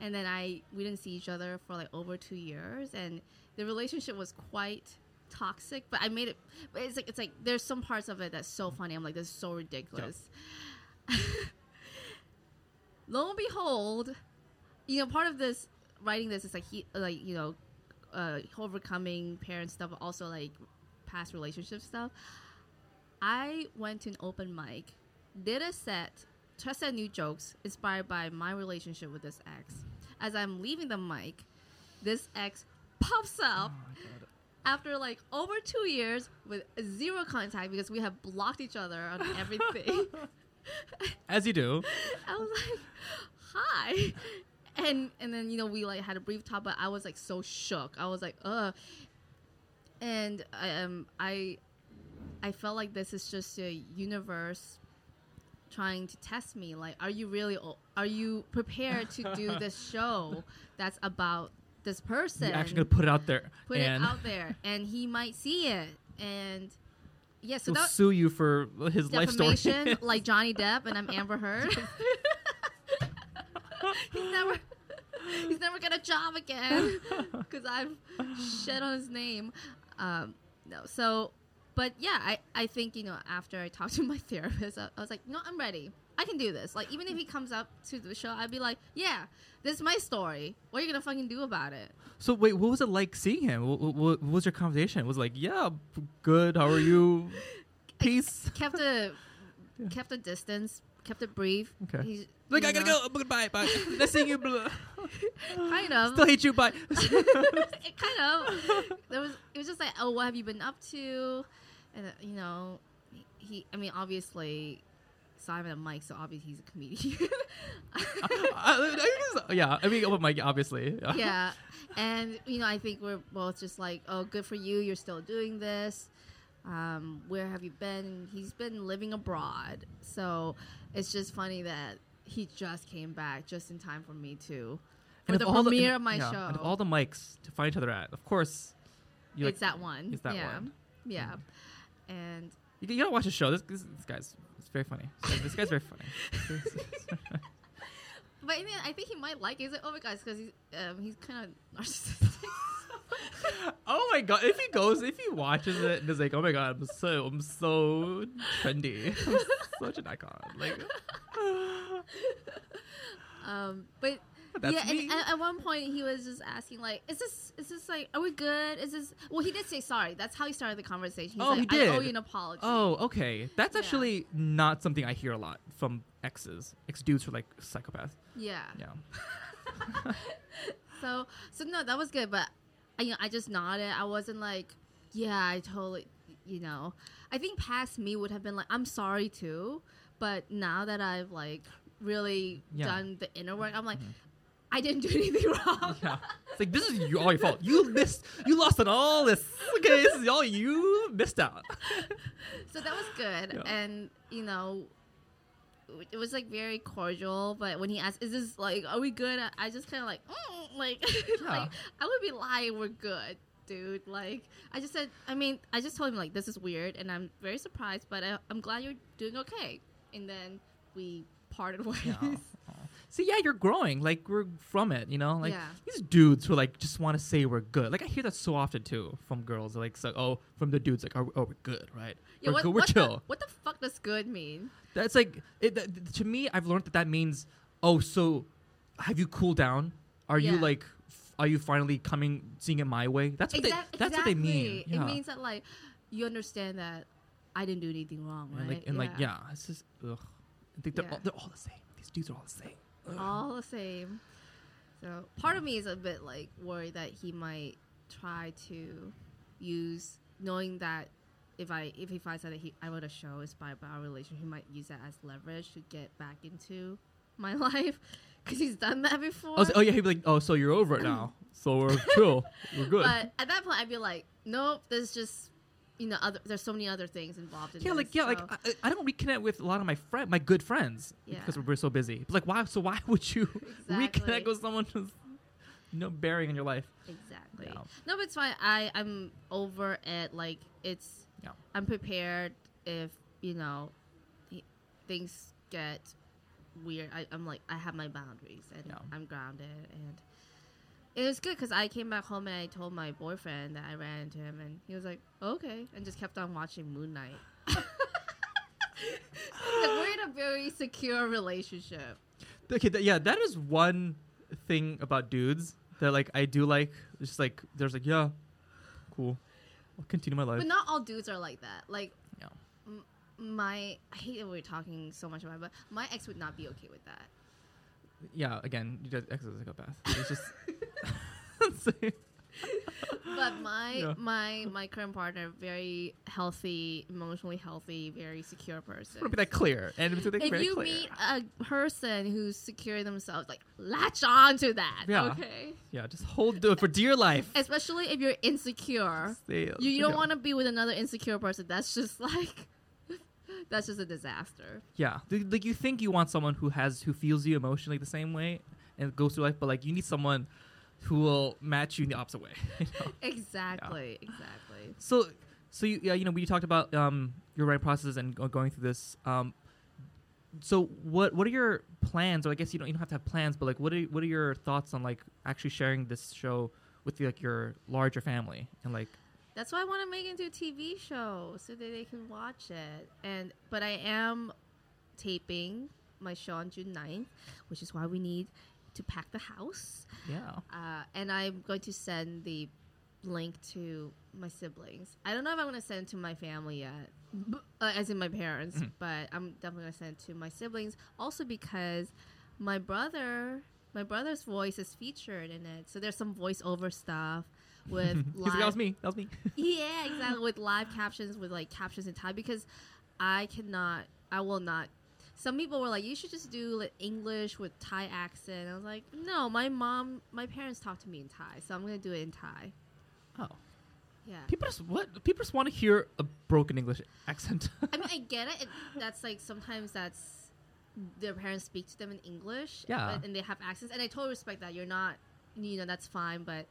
and then I we didn't see each other for like over two years and the relationship was quite toxic but I made it but it's like it's like there's some parts of it that's so funny. I'm like this is so ridiculous. <laughs> Lo and behold you know part of this writing this is like he like you know uh overcoming parent stuff but also like past relationship stuff. I went to an open mic did a set just said new jokes inspired by my relationship with this ex. As I'm leaving the mic, this ex pops up after like over two years with zero contact because we have blocked each other on <laughs> everything. As you do. <laughs> I was like, "Hi," and and then you know we like had a brief talk, but I was like so shook. I was like, "Ugh," and I um I I felt like this is just a universe trying to test me. Like, are you really? Are you prepared to do <laughs> this show that's about this person? You're actually gonna put it out there. Put it out there, and he might see it, and yeah. So he'll that sue you for his life story. <laughs> like Johnny Depp, and I'm Amber Heard. <laughs> he's never, he's never get a job again because I've shit on his name. Um, no, so, but yeah, I, I think you know after I talked <laughs> to my therapist, I, I was like, no, I'm ready. I can do this. Like even if he <laughs> comes up to the show, I'd be like, yeah, this is my story. What are you gonna fucking do about it? So wait, what was it like seeing him? What, what, what was your conversation? It was like, yeah, good. How are you? <laughs> Peace. Kept a, kept a distance. Kept it brief. Okay. He's, Like you I gotta go. Oh, goodbye. Bye. nice seeing you. Blah. Kind of. Still hate you. Bye. it kind of there was it was just like oh what have you been up to and uh, you know he i mean obviously simon and mike so obviously he's a comedian. <laughs> Uh, yeah, I mean, open mic, obviously. Yeah. yeah. And you know i think we're both just like oh good for you you're still doing this. Um, where have you been? He's been living abroad. So it's just funny that he just came back just in time for me to for And the premiere and- of my yeah, show. and all the mics to find each other at, of course, you like it's that one. it's that yeah. one. yeah and you, you gotta watch the show. This, this, this guy's it's very funny. This, guy's very funny. <laughs> But I, mean, I think he might like it. He's like, oh my god, because he's um, he's kind of narcissistic. <laughs> oh my god! If he goes, if he watches it and is like, "Oh my god, I'm so, I'm so trendy, <laughs> I'm such an icon." Like, Um, but that's yeah, me. and at, at one point he was just asking like, "Is this is this like, are we good? Is this?" Well, he did say sorry. That's how he started the conversation. He's Oh, like, he "I owe you an apology." oh, okay. That's Yeah. actually not something I hear a lot from exes, ex dudes who are like psychopaths. yeah. Yeah. <laughs> So so no, that was good. But I, you know, I just nodded. I wasn't like, "Yeah, I totally," you know. I think past me would have been like, "I'm sorry too," but now that I've like really Yeah. done the inner work, I'm like, Mhm. I didn't do <laughs> anything wrong. Yeah. It's like this is your, all your fault. You missed. You lost on all this. Okay, this is all you missed out. <laughs> so that was good Yeah. and you know it was like very cordial but when he asked is this like are we good i, just kind of like mm, like, <laughs> like i would be lying we're good dude like i just said i mean i just told him like this is weird and i'm very surprised but I, i'm glad you're doing okay and then we parted ways Yeah. See, yeah, you're growing. Like we're from it, you know. Like Yeah. these dudes who like just want to say we're good. Like I hear that so often too from girls. Like, so, oh, from the dudes, like, oh, oh we're good, right? yeah, we're what, good. We're what chill. The, what the fuck does good mean That's like it, that, to me. I've learned that that means, oh, so have you cooled down? Are you like, f- are you finally coming, seeing it my way? That's what they. That's what they mean. Yeah. it means that like you understand that i didn't do anything wrong right and like, and like, yeah, it's just, ugh. I think they're, Yeah. all, they're all the same. These dudes are all the same. All the same. So part of me is a bit like worried that he might try to use knowing that if I if he finds out that he I wrote a show inspired by our relationship, he might use that as leverage to get back into my <laughs> life because he's done that before. Oh, so- oh yeah, he'd be like, oh, so you're over it now. So we're <laughs> chill. We're good. But at that point, I'd be like, nope. There's just you know other there's so many other things involved in yeah, this, like yeah, like I, I don't reconnect with a lot of my friend, my good friends, Yeah. because we're so busy. But like, why? So why <laughs> would you Exactly. reconnect with someone who's you know bearing in your life? Exactly. Yeah. No, but it's fine. I I'm over it. Like it's. Yeah. I'm prepared if you know, things get weird. I, I'm like I have my boundaries and. I'm grounded and. It was good because I came back home and I told my boyfriend that I ran into him and he was like, okay, and just kept on watching Moon Knight. <laughs> <laughs> like we're in a very secure relationship. Okay, th- yeah, that is one thing about dudes that like I do like. It's just like there's like yeah, cool. I'll continue my life. But not all dudes are like that. Like Yeah. m- my I hate that we're talking so much about it, but my ex would not be okay with that. Yeah, again, you guys ex is a psychopath. It's just. <laughs> But my Yeah. my my current partner, very healthy, emotionally healthy, very secure person. I want to be that clear and if you clear. meet a person who's secure themselves, like latch on to that. Yeah. Okay. yeah, just hold it for dear life. Especially if you're insecure. You, you don't yeah. want to be with another insecure person. That's just <laughs> like that's just a disaster. Yeah, like you think you want someone who has who feels you emotionally the same way and goes through life, but like you need someone who will match you in the opposite way. <laughs> you know? <laughs> Exactly. Exactly. So, so you, yeah, you know, we talked about um, your writing process and going through this. Um, so, what what are your plans? Or I guess you don't you don't have to have plans, but like, what are what are your thoughts on like actually sharing this show with like your larger family and like That's why I want to make it into a TV show so that they can watch it. And but I am taping my show on June 9th, which is why we need to pack the house. yeah Uh, and I'm going to send the link to my siblings. I don't know if I'm going to send it to my family yet, b- uh, as in my parents, Mhm. but I'm definitely going to send it to my siblings. Also because my brother, my brother's voice is featured in it, so there's some voiceover stuff with <laughs> He's like, that was me. That was me. <laughs> yeah, exactly. With live captions, with like captions in Thai, because I cannot, I will not. Some people were like, you should just do like English with Thai accent. I was like, no, my mom, my parents talk to me in Thai, so I'm gonna do it in Thai. oh, Yeah. people just what people just want to hear a broken English accent. I mean, I <laughs> get it. it. That's like sometimes that's their parents speak to them in English. Yeah. but- and they have accents, and I totally respect that. You're not, you know, that's fine, but.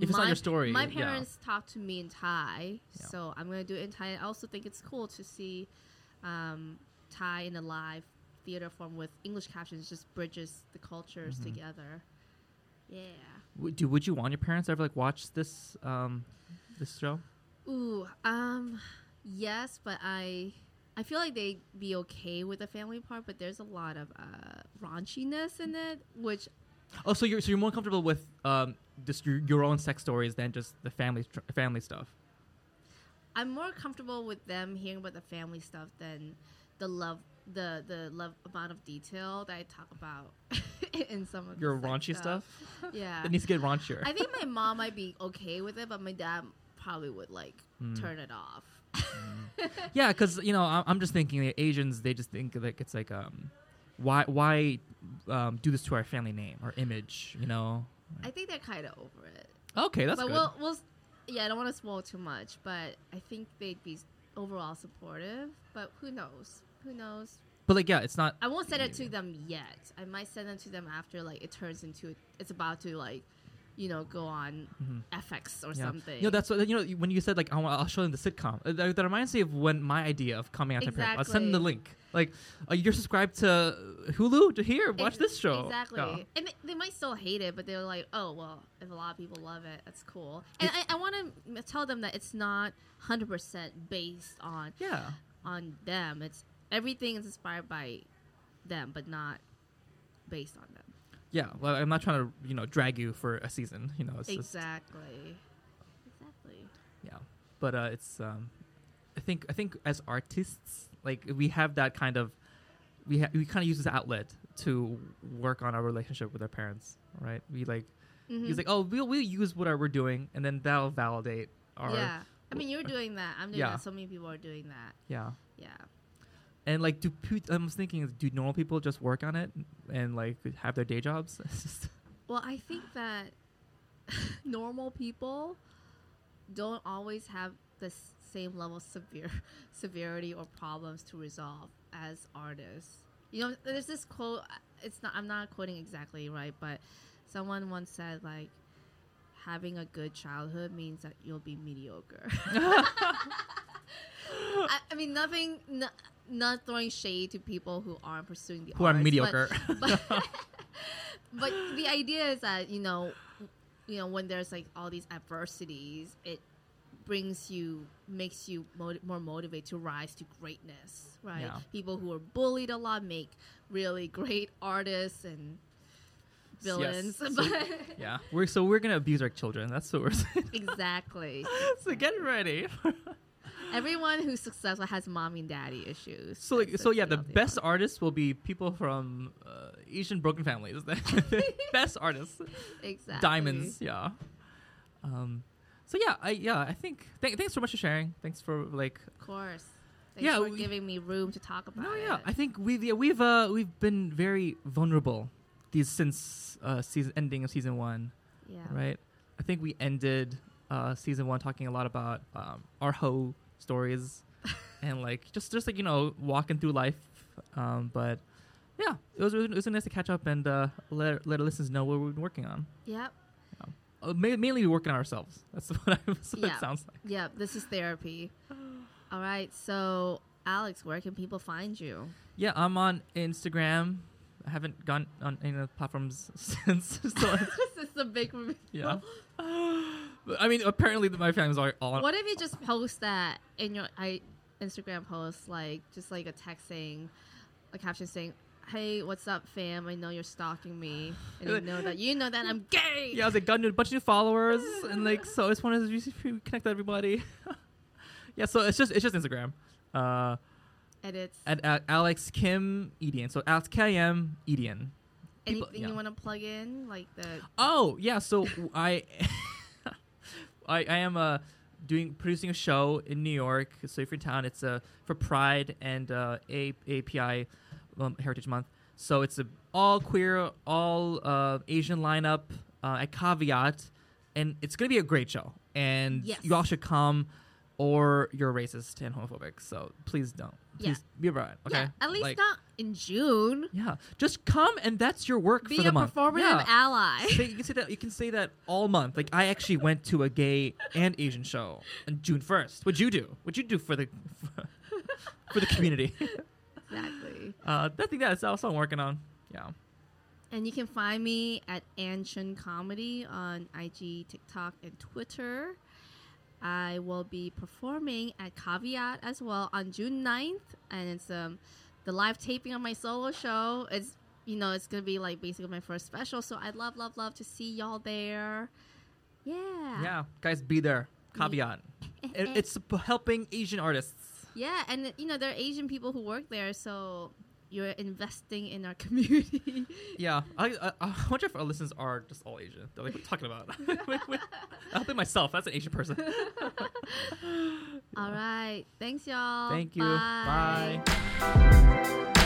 If it's not your story, My yeah. parents talk to me in Thai, Yeah. so I'm gonna do it in Thai. I also think it's cool to see um, Thai in a live theater form with English captions. Just bridges the cultures Mhm. together. Yeah. W- do would you want your parents to ever like watch this um this show? Ooh, um, yes, but I, I feel like they'd be okay with the family part, but there's a lot of uh, raunchiness in it, which Oh, so you're so you're more comfortable with um just your, your own sex stories than just the family tr- family stuff. I'm more comfortable with them hearing about the family stuff than the love, the the love amount of detail that I talk about <laughs> in some of Your raunchy stuff. <laughs> Yeah, It needs to get raunchier. I think my <laughs> mom might be okay with it, but my dad probably would like Mm. turn it off. yeah, because you know I'm, I'm just thinking Asians they just think like it's like um why why um, do this to our family name or image you know. I think they're kind of over it. Okay, that's but good. we'll we'll yeah, I don't want to spoil too much, but I think they'd be overall supportive. But who knows? Who knows? but like yeah, it's not. I won't send it to them yet. I might send it to them after like it turns into it's about to like, you know, go on Mhm. FX or Yeah. something. You know, that's what you know. When you said like, I want, I'll show them the sitcom. uh, That, that reminds me of when my idea of coming out to parents. I'll send them the link. Like, uh, you're subscribed to Hulu to here. Watch Ex- this show. Exactly. Yeah. And they, they might still hate it, but they're like, oh, well, if a lot of people love it, that's cool. And I, I want to tell them that it's not 100% based on Yeah. on them. It's everything is inspired by them, but not based on them. Yeah. Well, I'm not trying to you know drag you for a season. You know, it's exactly. Exactly. yeah. But uh, it's um, I think I think as artists, like we have that kind of we ha- we kind of use this outlet to work on our relationship with our parents, right? We like Mhm. he's like, oh, we'll we'll use what we're doing, and then that'll validate our yeah. I mean, you're doing that. I'm doing Yeah. that. So many people are doing that. yeah. Yeah. And like, do pe- I was thinking, do normal people just work on it and like have their day jobs? <laughs> Well, I think that <laughs> normal people don't always have the same level of severe <laughs> severity or problems to resolve as artists. You know, there's this quote. It's not. I'm not quoting exactly right, but someone once said like, "Having a good childhood means that you'll be mediocre." <laughs> I, I mean, nothing. N- not throwing shade to people who aren't pursuing the who are arts, but- mediocre. <laughs> but but the idea is that you know you know when there's like all these adversities it brings you makes you moti- more motivated to rise to greatness right Yeah. people who are bullied a lot make really great artists and villains Yes. but <laughs> yeah, we're so we're gonna abuse our children. That's what we're exactly <laughs> so get ready. Everyone who's successful has mommy and daddy issues so like, That's- so yeah, the best artists will be people from uh, Asian broken families. <laughs> <laughs> best artists, exactly diamonds. Yeah. Um. So yeah, I yeah I think th- thanks so much for sharing. Thanks for like of course Thanks Yeah, for we- giving me room to talk about No, it. yeah, I think we've yeah, we've uh we've been very vulnerable these since uh season ending of season one, yeah right? I think we ended uh season one talking a lot about um our hoe stories <laughs> and like just just like you know walking through life, um but yeah, it was it was nice to catch up and uh let let our listeners know what we've been working on. yep Uh, ma- mainly working on ourselves. <laughs> That's what, I, that's what Yeah. it sounds like. Yep, this is therapy. <sighs> All right, so Alex, where can people find you? Yeah, I'm on Instagram. I haven't gone on any of the platforms <laughs> since. so it's- this is a big. reveal. Yeah. I mean, apparently my family's all, all What if you just post that in your I, Instagram post, like just like a text saying, a caption saying, "Hey, what's up, fam? I know you're stalking me, and you know that you know that I'm gay." yeah, I was like, got a bunch of new followers, <laughs> and like, so I just wanted to connect with everybody. <laughs> yeah, so it's just it's just Instagram. Uh, And it's at, at Alex Kim Edian. So Alex K I M Edian. anything yeah. you want to plug in, like the Oh yeah, so I, <laughs> I I am uh doing producing a show in New York. So if you're in town, it's uh, for Pride and uh, A- API um, Heritage Month. So it's a all queer, all uh, Asian lineup uh, at Caveat, and it's gonna be a great show. And Yes. you all should come, or you're racist and homophobic. So please don't. Yeah. Please be right. Okay. yeah, at least Like, not in June. Yeah, just come, and that's your work Be for a the month. performative Yeah ally. say, you can say that you can say that all month. Like I actually went to a gay and Asian show on June first. What'd you do? What'd you do for the <laughs> for the community? exactly. uh, I think that's also I'm working on. Yeah. And you can find me at Ann Chun Comedy on IG, TikTok, and Twitter. I will be performing at Caveat as well on June 9th. And it's um, the live taping of my solo show. is you know, it's to be like basically my first special. So I'd love, love, love to see y'all there. Yeah. Yeah, guys, be there. Caveat. It, it's helping Asian artists. Yeah, and you know there are Asian people who work there, so you're investing in our <laughs> community. Yeah, I, I, I wonder if our listeners are just all Asian. They're like, what are you talking about? <laughs> Wait, wait. I'll think myself. That's an Asian person. <laughs> All right, thanks y'all. Thank you. Bye. Bye.